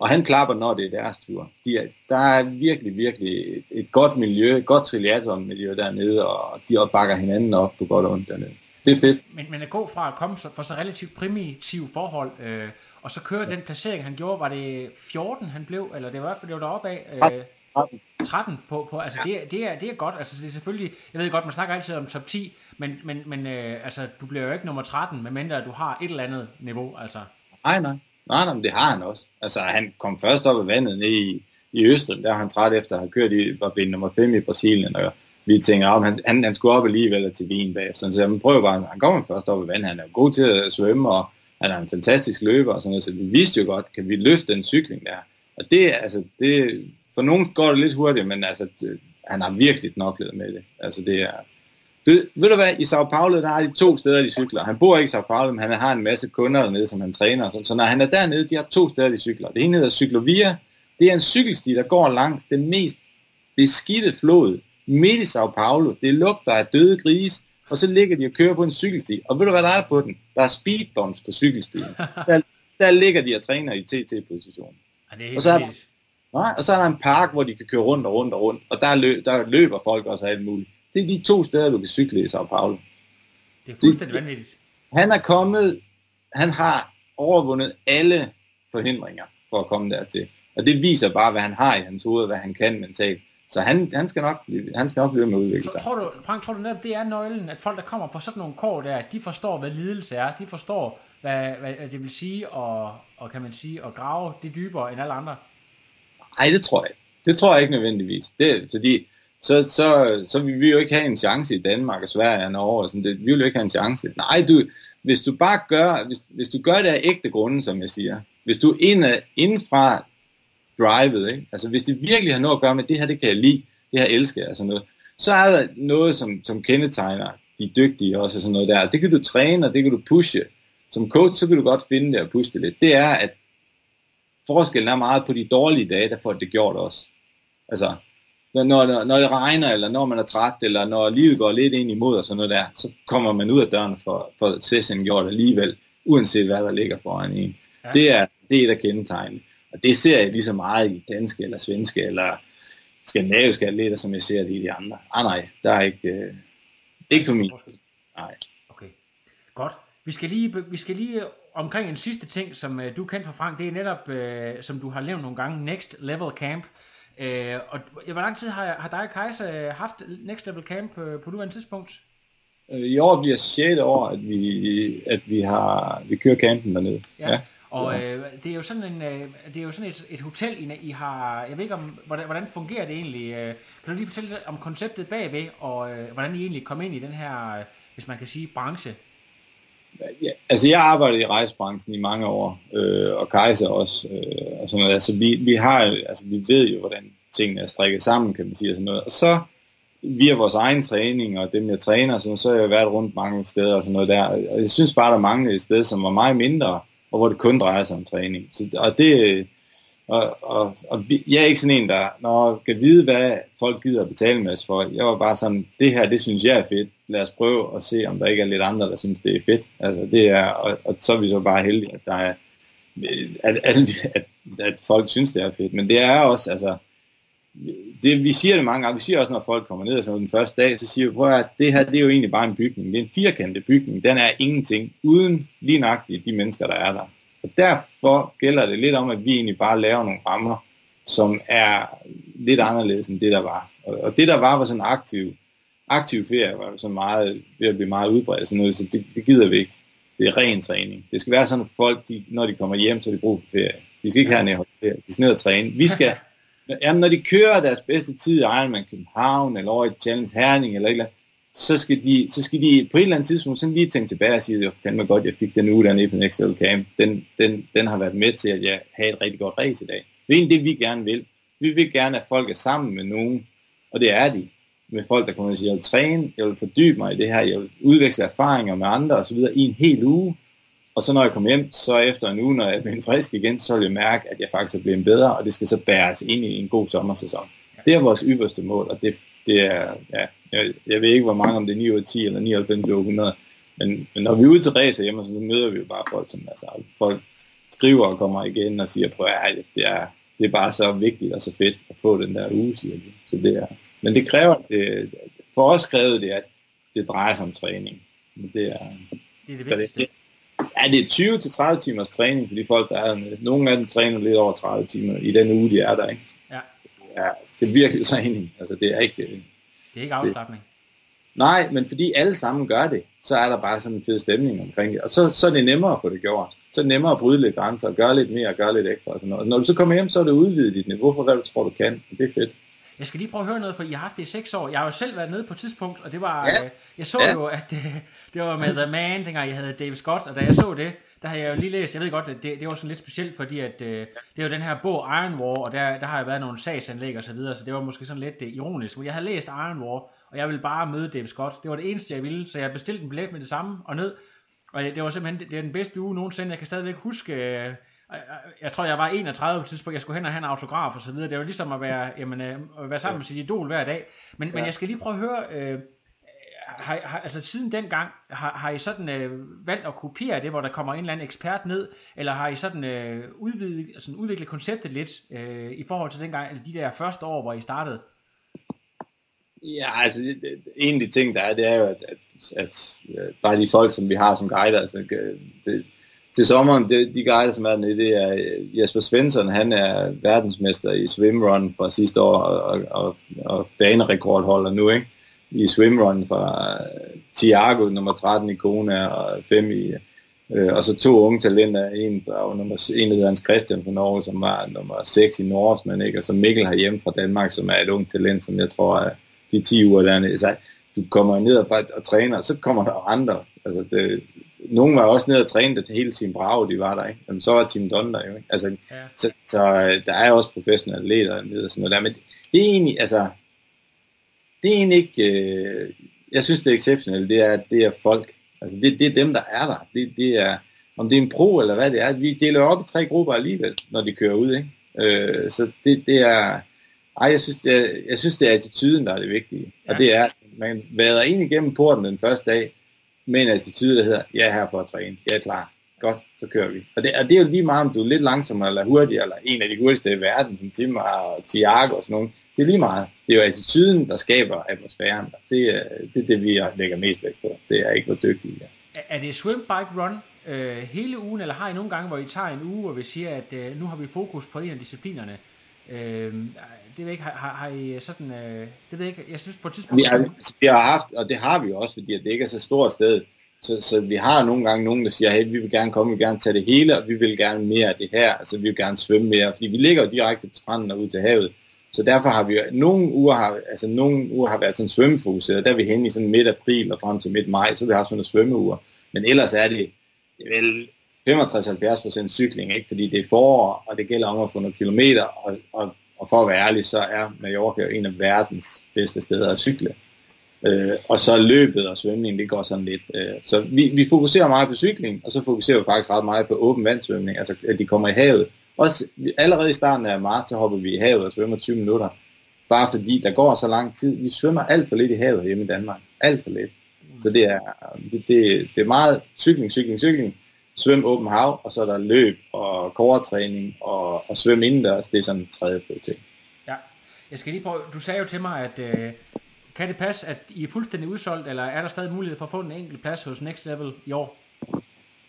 Og han klapper, når det er deres tur. De er, der er virkelig, virkelig et, et godt miljø, et godt triathlon-miljø dernede, og de også bakker hinanden op på godt og ondt dernede. Det er fedt. Men, men at gå fra at komme så, for så relativt primitive forhold, øh, og så køre den placering, han gjorde, var det 14, han blev, eller det var i hvert fald, det var deroppe af, øh, 13. 13 på, på altså det, er- det, er, det er godt, altså det er selvfølgelig, jeg ved godt, man snakker altid om top 10, men, men, men øh, altså du bliver jo ikke nummer 13, medmindre du har et eller andet niveau, altså. Nej, nej. Nej, nej, men det har han også. Altså, han kom først op af vandet ned i, i Østrig, der han træt efter at have kørt i, var blevet nummer 5 i Brasilien, og vi tænker, om han, han, han skulle op alligevel til Wien bag. Så han siger, men bare, han kommer først op af vandet, han er god til at svømme, og han er en fantastisk løber, og sådan noget, så vi vidste jo godt, kan vi løfte den cykling der. Og det, altså, det, for nogen går det lidt hurtigt, men altså, det, han har virkelig knoklet med det. Altså, det er, det, ved du hvad, i Sao Paulo, der har de to steder, de cykler. Han bor ikke i Sao Paulo, men han har en masse kunder dernede, som han træner. sådan. Så når han er dernede, de har to steder, de cykler. Det ene hedder Cyklovia. Det er en cykelsti, der går langs den mest beskidte flod midt i Sao Paulo. Det lugter af døde grise, og så ligger de og kører på en cykelsti. Og ved du hvad der er på den? Der er speedbumps på cykelstien. Der, der ligger de og træner i TT-position. Ja, Og så er-. Nej, og så er der en park, hvor de kan køre rundt og rundt og rundt, og der, lø, der løber folk også alt muligt. Det er de to steder, du kan cykle i Sao Paulo. Det er fuldstændig vanvittigt. Han er kommet, han har overvundet alle forhindringer for at komme dertil. Og det viser bare, hvad han har i hans hoved, hvad han kan mentalt. Så han, han, skal, nok blive, han skal nok blive med at udvikle sig. tror du, Frank, tror du netop, det er nøglen, at folk, der kommer på sådan nogle kår der, de forstår, hvad lidelse er, de forstår, hvad, hvad det vil sige, og, og kan man sige, at grave det dybere end alle andre. Nej, det tror jeg ikke. Det tror jeg ikke nødvendigvis. Det, fordi så, så, så vil vi jo ikke have en chance i Danmark og Sverige og Norge. Og sådan det. Vi vil jo ikke have en chance. Nej, du, hvis du bare gør, hvis, hvis du gør det af ægte grunde, som jeg siger, hvis du ind, indfra drivet, ikke? altså hvis det virkelig har noget at gøre med, det her det kan jeg lide, det her elsker jeg og sådan noget, så er der noget, som, som kendetegner de dygtige også og sådan noget der. Det kan du træne, og det kan du pushe. Som coach, så kan du godt finde det og pushe det lidt. Det er, at forskellen er meget på de dårlige dage, der får det gjort også. Altså, når, når, når det regner, eller når man er træt, eller når livet går lidt ind imod og sådan noget der, så kommer man ud af døren for, for session gjort alligevel, uanset hvad der ligger foran en. Ja. Det er det er et af kendetegnene. Og det ser jeg lige så meget i danske, eller svenske, eller skandinaviske atleter, som jeg ser det i de andre. Ah nej, der er ikke, øh, ikke for min. Nej. Okay, godt. Vi skal lige, vi skal lige omkring en sidste ting, som øh, du kendt fra Frank, det er netop, øh, som du har nævnt nogle gange, Next Level Camp. Øh, og hvor lang tid har, har dig og Kajsa haft Next Level Camp øh, på nuværende tidspunkt? Øh, I år bliver 6. år, at vi, at vi har vi kører campen dernede. Ja. ja. Og øh, det er jo sådan en, øh, det er jo sådan et, et hotel, I, I har, jeg ved ikke om, hvordan, hvordan fungerer det egentlig? Øh, kan du lige fortælle lidt om konceptet bagved, og øh, hvordan I egentlig kom ind i den her, øh, hvis man kan sige, branche? Ja, altså jeg arbejdede i rejsebranchen i mange år, øh, og Kaiser også, øh, og sådan noget. Altså vi, vi har, altså vi ved jo, hvordan tingene er strikket sammen, kan man sige, og sådan noget. Og så via vores egen træning, og dem jeg træner, så, så har jeg været rundt mange steder og sådan noget der. Og jeg synes bare, der manglede et sted, som var meget mindre, og hvor det kun drejer sig om træning. Så, og det, og, og, og jeg er ikke sådan en, der når kan vide, hvad folk gider at betale med os for. Jeg var bare sådan, det her, det synes jeg er fedt. Lad os prøve at se, om der ikke er lidt andre, der synes, det er fedt. Altså, det er, og, og så er vi så bare heldige, at der er, at, at, at, at folk synes, det er fedt. Men det er også, altså, det, vi siger det mange gange, vi siger også, når folk kommer ned og sådan den første dag, så siger vi, prøv at det her, det er jo egentlig bare en bygning. Det er en firkantet bygning. Den er ingenting, uden lige nøjagtigt de mennesker, der er der. Og derfor gælder det lidt om, at vi egentlig bare laver nogle rammer, som er lidt anderledes end det, der var. Og, det, der var, var sådan aktiv, aktiv ferie, var så meget, ved at blive meget udbredt, sådan noget, så det, det gider vi ikke. Det er ren træning. Det skal være sådan, at folk, de, når de kommer hjem, så de brug for ferie. De skal ikke have en ferie. De skal ned og træne. Vi skal, Jamen, når de kører deres bedste tid i Ironman København, eller over i Challenge Herning, eller et eller andet, så skal, de, så skal de på et eller andet tidspunkt sådan lige tænke tilbage og sige, at fandme godt, jeg fik den uge dernede på Next Level Camp. Den, den, den har været med til, at jeg har et rigtig godt race i dag. Det er egentlig det, vi gerne vil. Vi vil gerne, at folk er sammen med nogen, og det er de. Med folk, der kommer og siger, jeg vil træne, jeg vil fordybe mig i det her, jeg vil udveksle erfaringer med andre osv. i en hel uge. Og så når jeg kommer hjem, så efter en uge, når jeg er blevet frisk igen, så vil jeg mærke, at jeg faktisk er blevet bedre, og det skal så bæres ind i en god sommersæson. Det er vores ypperste mål, og det, det er, ja, jeg, jeg ved ikke, hvor mange, om det er 9 ud af 10 eller 99 ud af 100, men, men når vi er ude til race hjemme, så møder vi jo bare folk, som altså, folk skriver og kommer igen og siger, på at det er, det er bare så vigtigt og så fedt at få den der uge, siger de. Så det er, men det kræver, det, for os krævede det, at det drejer sig om træning. Men det er, det er det vigtigste. Det, ja, det er 20-30 timers træning for de folk, der er der. Nogle af dem træner lidt over 30 timer i den uge, de er der. Ikke? Ja. ja det er virkelig træning. Altså, det er ikke... Det, er ikke afslappning. Nej, men fordi alle sammen gør det, så er der bare sådan en fed stemning omkring det. Og så, så er det nemmere at få det gjort. Så er det nemmere at bryde lidt grænser, og gøre lidt mere, og gøre lidt ekstra. Og sådan noget. Når du så kommer hjem, så er det udvidet dit niveau for, hvad du tror, du kan. Og det er fedt. Jeg skal lige prøve at høre noget, for I har haft det i seks år. Jeg har jo selv været nede på et tidspunkt, og det var, ja. øh, jeg så ja. jo, at det, det var med The Man, dengang jeg havde David Scott, og da jeg så det, der har jeg jo lige læst, jeg ved godt, at det, det var sådan lidt specielt, fordi at, øh, det er jo den her bog Iron War, og der, der har jeg været nogle sagsanlæg og så videre, så det var måske sådan lidt øh, ironisk. Men jeg havde læst Iron War, og jeg ville bare møde David Scott. Det var det eneste, jeg ville, så jeg bestilte en billet med det samme og ned. Og det var simpelthen det er den bedste uge nogensinde. Jeg kan stadigvæk huske, øh, jeg tror, jeg var 31 på et tidspunkt, jeg skulle hen og have en autograf og så videre. Det var ligesom at være, jamen, øh, at være sammen med sit idol hver dag. Men, ja. men jeg skal lige prøve at høre, øh, har, har, altså siden dengang, har, har I sådan øh, valgt at kopiere det, hvor der kommer en eller anden ekspert ned, eller har I sådan øh, udvidet, altså, udviklet konceptet lidt øh, i forhold til dengang, eller de der første år, hvor I startede? Ja, altså det, det, en af de ting, der er, det er jo, at, at, at, øh, at bare de folk, som vi har som guider, altså øh, det, til sommeren, det, de guider, som er dernede, det er øh, Jesper Svensson, han er verdensmester i swimrun fra sidste år, og, og, og banerekordholder nu, ikke? I swimrun fra øh, Thiago, nummer 13 i Kona, og 5 i, øh, og så to unge talenter, en, fra, nummer, en der hedder Hans Christian fra Norge, som var nummer 6 i Norge, ikke? og så Mikkel herhjemme fra Danmark, som er et ung talent, som jeg tror er de 10 uger dernede. Så du kommer ned og, og træner, og så kommer der andre. Altså det, nogen var også nede og træne det hele Team Bravo, de var der, ikke? Jamen, så var Team Don der jo, ikke? Altså, ja. så, så, øh, der er også professionelle atleter nede og sådan noget der, men det, det er egentlig, altså, det er egentlig ikke, øh, jeg synes det er exceptionelt, det er, det er folk, altså det, det er dem, der er der, det, det er, om det er en pro eller hvad det er, vi deler op i tre grupper alligevel, når de kører ud, ikke? Øh, så det, det er, ej, jeg synes, det er, jeg synes, det er attituden, der er det vigtige, ja. og det er, man vader ind igennem porten den første dag, med en attitude, der hedder, jeg er her for at træne, jeg er klar, godt, så kører vi. Og det, og det er jo lige meget, om du er lidt langsommere eller hurtigere, eller en af de hurtigste i verden, som Tim og Thiago og sådan noget. Det er lige meget. Det er jo attituden, der skaber atmosfæren. Det er, det er det, vi lægger mest vægt på. Det er ikke, hvor dygtige er. Er det swim, bike, run øh, hele ugen, eller har I nogle gange, hvor I tager en uge, og vi siger, at øh, nu har vi fokus på en af disciplinerne? Øh, det ved ikke, har, har, har I sådan, øh, det ved jeg ikke, jeg synes på et tidspunkt... Vi har, altså, vi har haft, og det har vi også, fordi det ikke er så stort sted, så, så vi har nogle gange nogen, der siger, hey, vi vil gerne komme, vi vil gerne tage det hele, og vi vil gerne mere af det her, altså vi vil gerne svømme mere, fordi vi ligger jo direkte på stranden og ud til havet, så derfor har vi nogle uger har, altså nogle uger har været sådan svømmefokuseret, der er vi henne i sådan midt april og frem til midt maj, så vi har sådan nogle svømmeuger, men ellers er det, vel 65-70% cykling, ikke? fordi det er forår, og det gælder om at få nogle kilometer, og, og og for at være ærlig, så er Mallorca jo en af verdens bedste steder at cykle. Øh, og så løbet og svømningen, det går sådan lidt. Øh, så vi, vi fokuserer meget på cykling, og så fokuserer vi faktisk ret meget på åben vandsvømning, altså at de kommer i havet. Også allerede i starten af marts, så hopper vi i havet og svømmer 20 minutter. Bare fordi der går så lang tid. Vi svømmer alt for lidt i havet hjemme i Danmark. Alt for lidt. Så det er, det, det, det er meget cykling, cykling, cykling svøm åben hav, og så er der løb og koretræning og, og svøm indendørs. Det er sådan en tredje ting. Ja, jeg skal lige prøve, du sagde jo til mig, at øh, kan det passe, at I er fuldstændig udsolgt, eller er der stadig mulighed for at få en enkelt plads hos Next Level i år?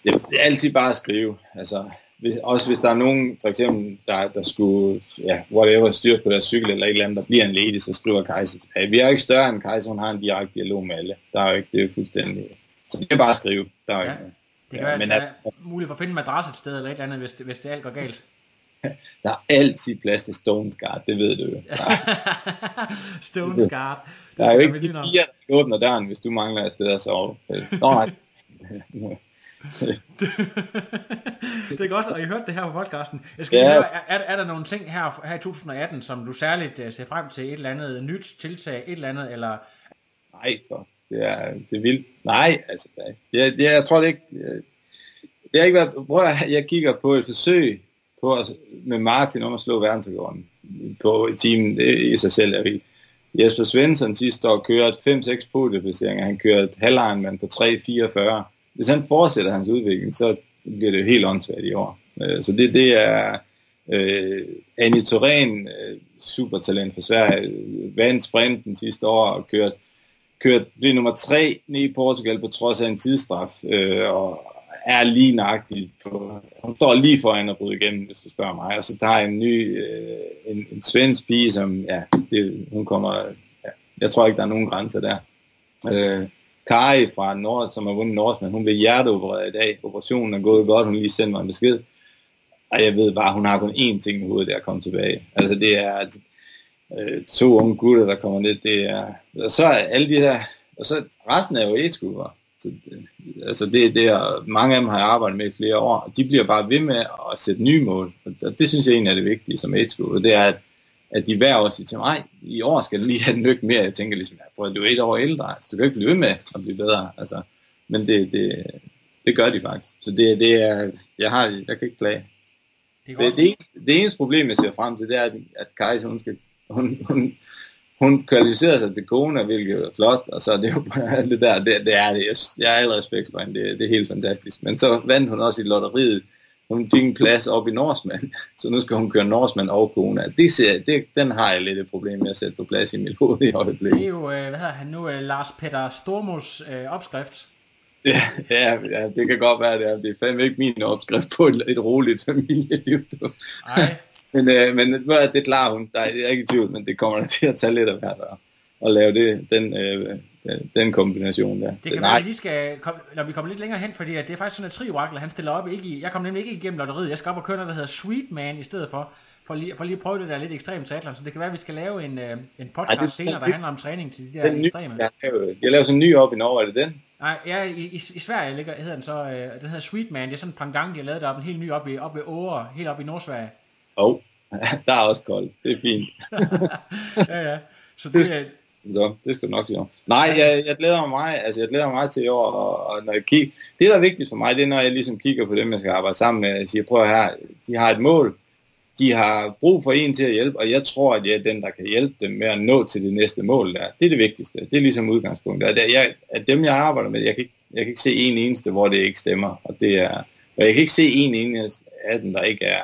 Det er altid bare at skrive. Altså, hvis, også hvis der er nogen, for eksempel, der, der skulle, ja, whatever, styre på deres cykel eller et eller andet, der bliver en ledig, så skriver Kajsa tilbage. Vi er jo ikke større end Kajsa, hun har en direkte dialog med alle. Der er jo ikke, det er fuldstændig... Så det er bare at skrive. Der er ja. ikke det kan ja, være, men at er muligt for at finde en madras et sted eller et eller andet, hvis det, hvis det alt går galt. der er altid plads til Stone Guard, det ved du jo. Stone Guard. Der er jo ikke de piger, der åbner døren, hvis du mangler et sted at sove. Nå, nej. det er godt, og I hørte det her på podcasten. Jeg skal ja. høre, er, er, der nogle ting her, her i 2018, som du særligt uh, ser frem til? Et eller andet nyt tiltag, et eller andet, eller... Nej, så. Det er, det er vildt. Nej, altså, jeg, jeg, jeg tror det ikke... Jeg, det har ikke været... Prøv at, jeg kigger på et forsøg på at, med Martin om at slå verdensrekorden på teamen. Det i sig selv er vildt. Jesper Svensson sidste år kørte 5-6 podieplaceringer. Han kørte halvlejen på 3-44 hvis han fortsætter hans udvikling, så bliver det jo helt åndssvagt i år. Øh, så det, det er øh, Annie Thorén, øh, supertalent for Sverige, øh, vandt sprinten sidste år og kørte kørt blev nummer tre ned i Portugal på trods af en tidsstraf, øh, og er lige nøjagtig på, hun står lige foran at bryde igennem, hvis du spørger mig. Og så der er en ny, øh, en, en svensk pige, som, ja, det, hun kommer, ja, jeg tror ikke, der er nogen grænser der. Øh, Kari fra Nord, som har vundet Nordsmand, hun blev hjerteopereret i dag. Operationen er gået godt, hun lige sendte mig en besked. Og jeg ved bare, hun har kun én ting i hovedet, der er kommet komme tilbage. Altså det er øh, to unge gutter, der kommer ned. det er... Og så er alle de der... Og så resten er jo et Så, øh, altså det, det er, mange af dem har jeg arbejdet med i flere år, og de bliver bare ved med at sætte nye mål. Og det synes jeg egentlig er det vigtige som et det er, at at de hver år siger til mig, i år skal det lige have en nyk mere. Jeg tænker ligesom, ja, du er et år ældre, altså, du kan ikke blive ved med at blive bedre. Altså, men det, det, det gør de faktisk. Så det, det er, jeg, har, jeg kan ikke klage. Det, det, det, eneste, det eneste problem, jeg ser frem til, det er, at, at Kajs, hun, skal, hun, hun, hun kvalificerer sig til Kona, hvilket er flot, og så er det jo alt det der, det, det er det. Jeg, jeg er allerede respekt for hende, det, det er helt fantastisk. Men så vandt hun også i lotteriet, hun fik en plads op i Norseman, så nu skal hun køre Norseman og Kona. Det ser, det, den har jeg lidt et problem med at sætte på plads i mit hoved i øjeblikket. Det er jo, øh, hvad hedder han nu, øh, Lars Peter Stormos øh, opskrift. Ja, ja, ja, det kan godt være, det er. Det er fandme ikke min opskrift på et, et roligt familieliv. Nej. men, øh, men det klarer hun, der er, jeg er ikke i tvivl, men det kommer til at tage lidt af hvert at lave det, den, øh, den kombination der. Det kan være, at vi skal, komme, når vi kommer lidt længere hen, fordi det er faktisk sådan, at Triorakler, han stiller op ikke i, jeg kommer nemlig ikke igennem lotteriet, jeg skal op og køre noget, der hedder Sweet Man i stedet for, for lige, for lige at prøve det der lidt ekstremt triathlon, så det kan være, at vi skal lave en, øh, en podcast Ej, det, senere, der handler om træning til de der den ekstreme. Ny, jeg, jeg laver sådan en ny op i Norge, er det den? Nej, ja, i, i, i Sverige ligger, hedder den så, øh, den hedder Sweet Man, det er sådan en pangdang, de har lavet op, en helt ny op i, op i Åre, helt op i Nordsverige. Åh, oh, der er også koldt, det er fint. ja, ja, så det, det, så det skal du nok sige. Nej, jeg, jeg glæder mig meget, altså jeg glæder mig til i år, og, og når jeg kigger, det der er vigtigt for mig, det er når jeg ligesom kigger på dem, jeg skal arbejde sammen med, jeg siger, prøv her, de har et mål, de har brug for en til at hjælpe, og jeg tror, at jeg er den, der kan hjælpe dem med at nå til det næste mål der. Det er det vigtigste. Det er ligesom udgangspunktet. At, jeg, at dem, jeg arbejder med, jeg kan, ikke, jeg kan ikke se en eneste, hvor det ikke stemmer. Og, det er, og jeg kan ikke se en eneste af dem, der ikke er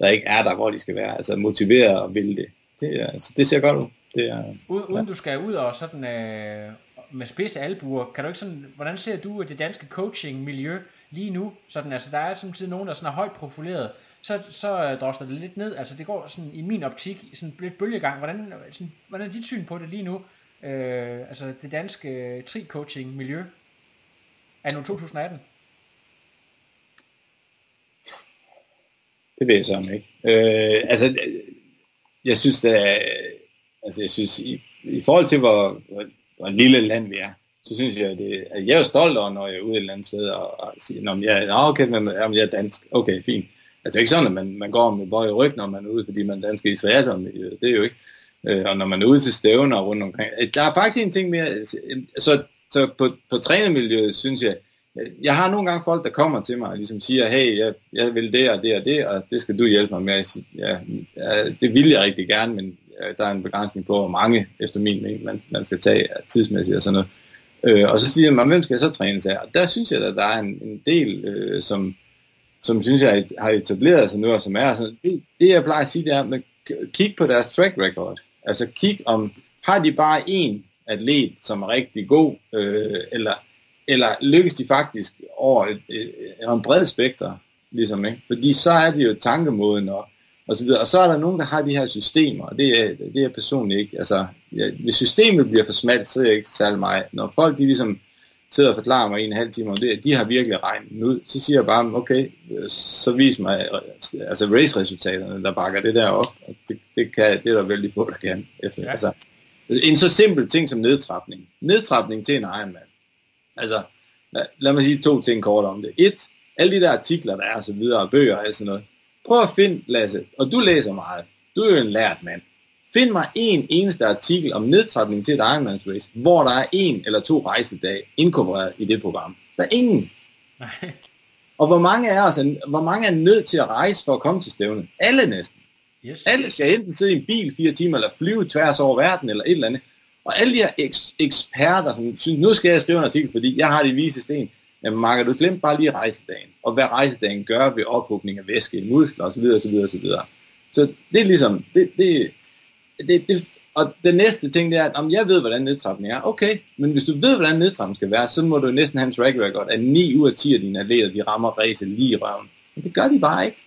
der, ikke er der hvor de skal være. Altså motivere og ville det. Det, er, altså, det ser godt ud. Det er, uden, uden du skal ud og sådan øh, med spidse albuer, kan du ikke sådan, hvordan ser du det danske coaching-miljø lige nu? Sådan, altså, der er samtidig nogen, der sådan er højt profileret, så, så øh, drosler det lidt ned. Altså, det går sådan i min optik sådan lidt bølgegang. Hvordan, sådan, hvordan er dit syn på det lige nu? Øh, altså, det danske tri-coaching-miljø er nu 2018? Det ved jeg så ikke. Øh, altså, jeg synes, det er, altså jeg synes, i, i forhold til, hvor, hvor, hvor lille land vi er, så synes jeg, det, at jeg er jo stolt over, når jeg er ude et eller andet sted, og, og siger, når jeg, er okay, men, om jeg er dansk, okay, fint. Altså det er ikke sådan, at man, man går med bøj i ryg, når man er ude, fordi man er dansk i triathlon, det er jo ikke. Øh, og når man er ude til stævner rundt omkring. Øh, der er faktisk en ting mere, øh, så, så på, på trænermiljøet, synes jeg, øh, jeg har nogle gange folk, der kommer til mig og ligesom siger, hey, jeg, jeg vil det og det og det, og det skal du hjælpe mig med. Ja, ja, det vil jeg rigtig gerne, men Øh, der er en begrænsning på, hvor mange, efter min mening, man, man skal tage tidsmæssigt og sådan noget. Øh, og så siger man, hvem skal jeg så træne af? Og der synes jeg, at der er en, en del, øh, som, som synes jeg har etableret sig nu, og som er sådan, det, det jeg plejer at sige, det er, at kig på deres track record. Altså kig om, har de bare en atlet, som er rigtig god, øh, eller, eller lykkes de faktisk over et, et, et, et bred spekter, ligesom, ikke? Fordi så er det jo tankemåden, og og så videre. Og så er der nogen, der har de her systemer, og det er, det er personligt ikke. Altså, ja, hvis systemet bliver for smalt, så er jeg ikke særlig meget. Når folk de ligesom sidder og forklarer mig i en halv time om det, de har virkelig regnet ud. Så siger jeg bare, okay, så vis mig altså race-resultaterne, der bakker det der op. Og det, det, kan, det er der vældig på, der kan. Efter. Ja. Altså, en så simpel ting som nedtrapning. Nedtrapning til en Ironman. Altså, lad, lad mig sige to ting kort om det. Et, alle de der artikler, der er og så videre, og bøger og sådan noget. Prøv at finde, Lasse, og du læser meget. Du er jo en lært mand. Find mig en eneste artikel om nedtrapning til et Ironman race, hvor der er en eller to rejsedage inkorporeret i det program. Der er ingen. Nej. Og hvor mange er os, hvor mange er nødt til at rejse for at komme til stævnet? Alle næsten. Yes. Alle skal enten sidde i en bil fire timer, eller flyve tværs over verden, eller et eller andet. Og alle de her eks- eksperter, som synes, nu skal jeg skrive en artikel, fordi jeg har de vise sten. Jamen Marker, du glemte bare lige rejsedagen, og hvad rejsedagen gør ved ophobning af væske i muskler osv. osv. osv. Så det er ligesom, det, det, det, det, og den næste ting, det er, at om jeg ved, hvordan nedtrapning er, okay, men hvis du ved, hvordan nedtrapning skal være, så må du næsten have en track record, at 9 ud af 10 af dine atleter, de rammer race lige i røven. Men det gør de bare ikke.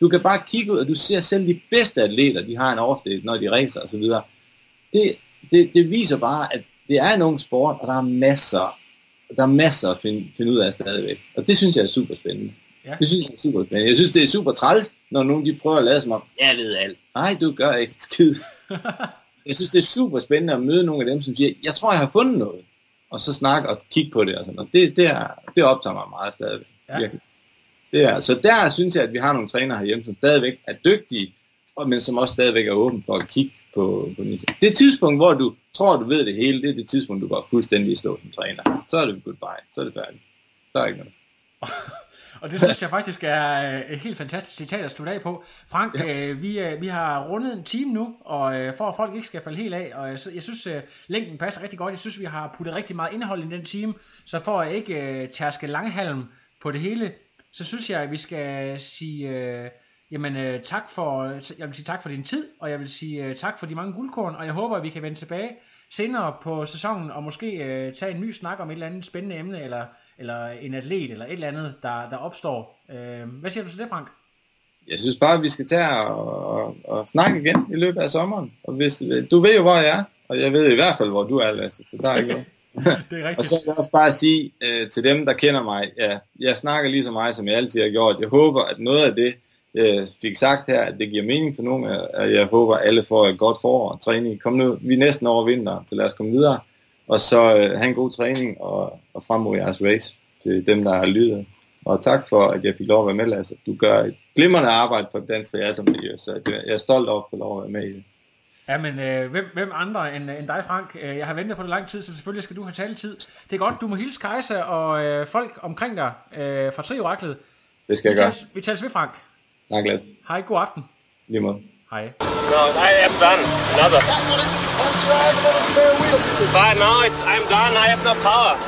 Du kan bare kigge ud, og du ser selv de bedste atleter, de har en overstil, når de racer osv. Det, det, det viser bare, at det er en ung sport, og der er masser, der er masser at finde, finde ud af stadigvæk. Og det synes jeg er super spændende. Ja. Det synes jeg er super spændende. Jeg synes, det er super træls, når nogen de prøver at lade som om, jeg ved alt. Nej, du gør ikke skid. jeg synes, det er super spændende at møde nogle af dem, som siger, jeg tror, jeg har fundet noget. Og så snakke og kigge på det og sådan noget. Det, det, er, det optager mig meget stadigvæk. Ja. Virkelig. Det er, så der synes jeg, at vi har nogle trænere herhjemme, som stadigvæk er dygtige, men som også stadigvæk er åbne for at kigge på, på det. Det tidspunkt, hvor du tror, du ved det hele, det er det tidspunkt, du går fuldstændig stå som træner. Så er det goodbye. Så er det færdigt. Så er ikke noget. og det synes jeg faktisk er øh, et helt fantastisk citat at slutte af på. Frank, ja. øh, vi, øh, vi har rundet en time nu, og øh, for at folk ikke skal falde helt af, og jeg, jeg synes, øh, længden passer rigtig godt. Jeg synes, vi har puttet rigtig meget indhold i den time, så for at ikke øh, tærske langhalm på det hele, så synes jeg, at vi skal sige... Øh, Jamen øh, tak for, jeg vil sige tak for din tid, og jeg vil sige øh, tak for de mange guldkorn, og jeg håber, at vi kan vende tilbage senere på sæsonen, og måske øh, tage en ny snak om et eller andet spændende emne, eller, eller en atlet, eller et eller andet, der, der opstår. Øh, hvad siger du til det, Frank? Jeg synes bare, at vi skal tage og, og, og snakke igen i løbet af sommeren. Og hvis, du ved jo, hvor jeg er, og jeg ved i hvert fald, hvor du er, Lasse, så der er ikke det er rigtigt. og så vil jeg også bare sige øh, til dem, der kender mig, ja, jeg snakker lige så meget, som jeg altid har gjort. Jeg håber, at noget af det, jeg fik sagt her, at det giver mening for nogen, og jeg håber, at alle får et godt forår og træning. Kom nu, vi er næsten over vinter, så lad os komme videre. Og så øh, have en god træning og, og frem mod jeres race til dem, der har lyttet. Og tak for, at jeg fik lov at være med, Lasse. Du gør et glimrende arbejde for dansk teatermiljø, så jeg er stolt over at få lov at være med i det. Ja, men øh, hvem, hvem andre end, end dig, Frank? Øh, jeg har ventet på det lang tid, så selvfølgelig skal du have taletid. Det er godt, du må hilse Kajsa og øh, folk omkring dig øh, fra Trioraklet. Det skal jeg vi gøre. Tales, vi tales ved, Frank. Tak, Lasse. Hej, god aften. Lige måde. Hej. No, I am done. Another. But now it's, I'm done. I have no power.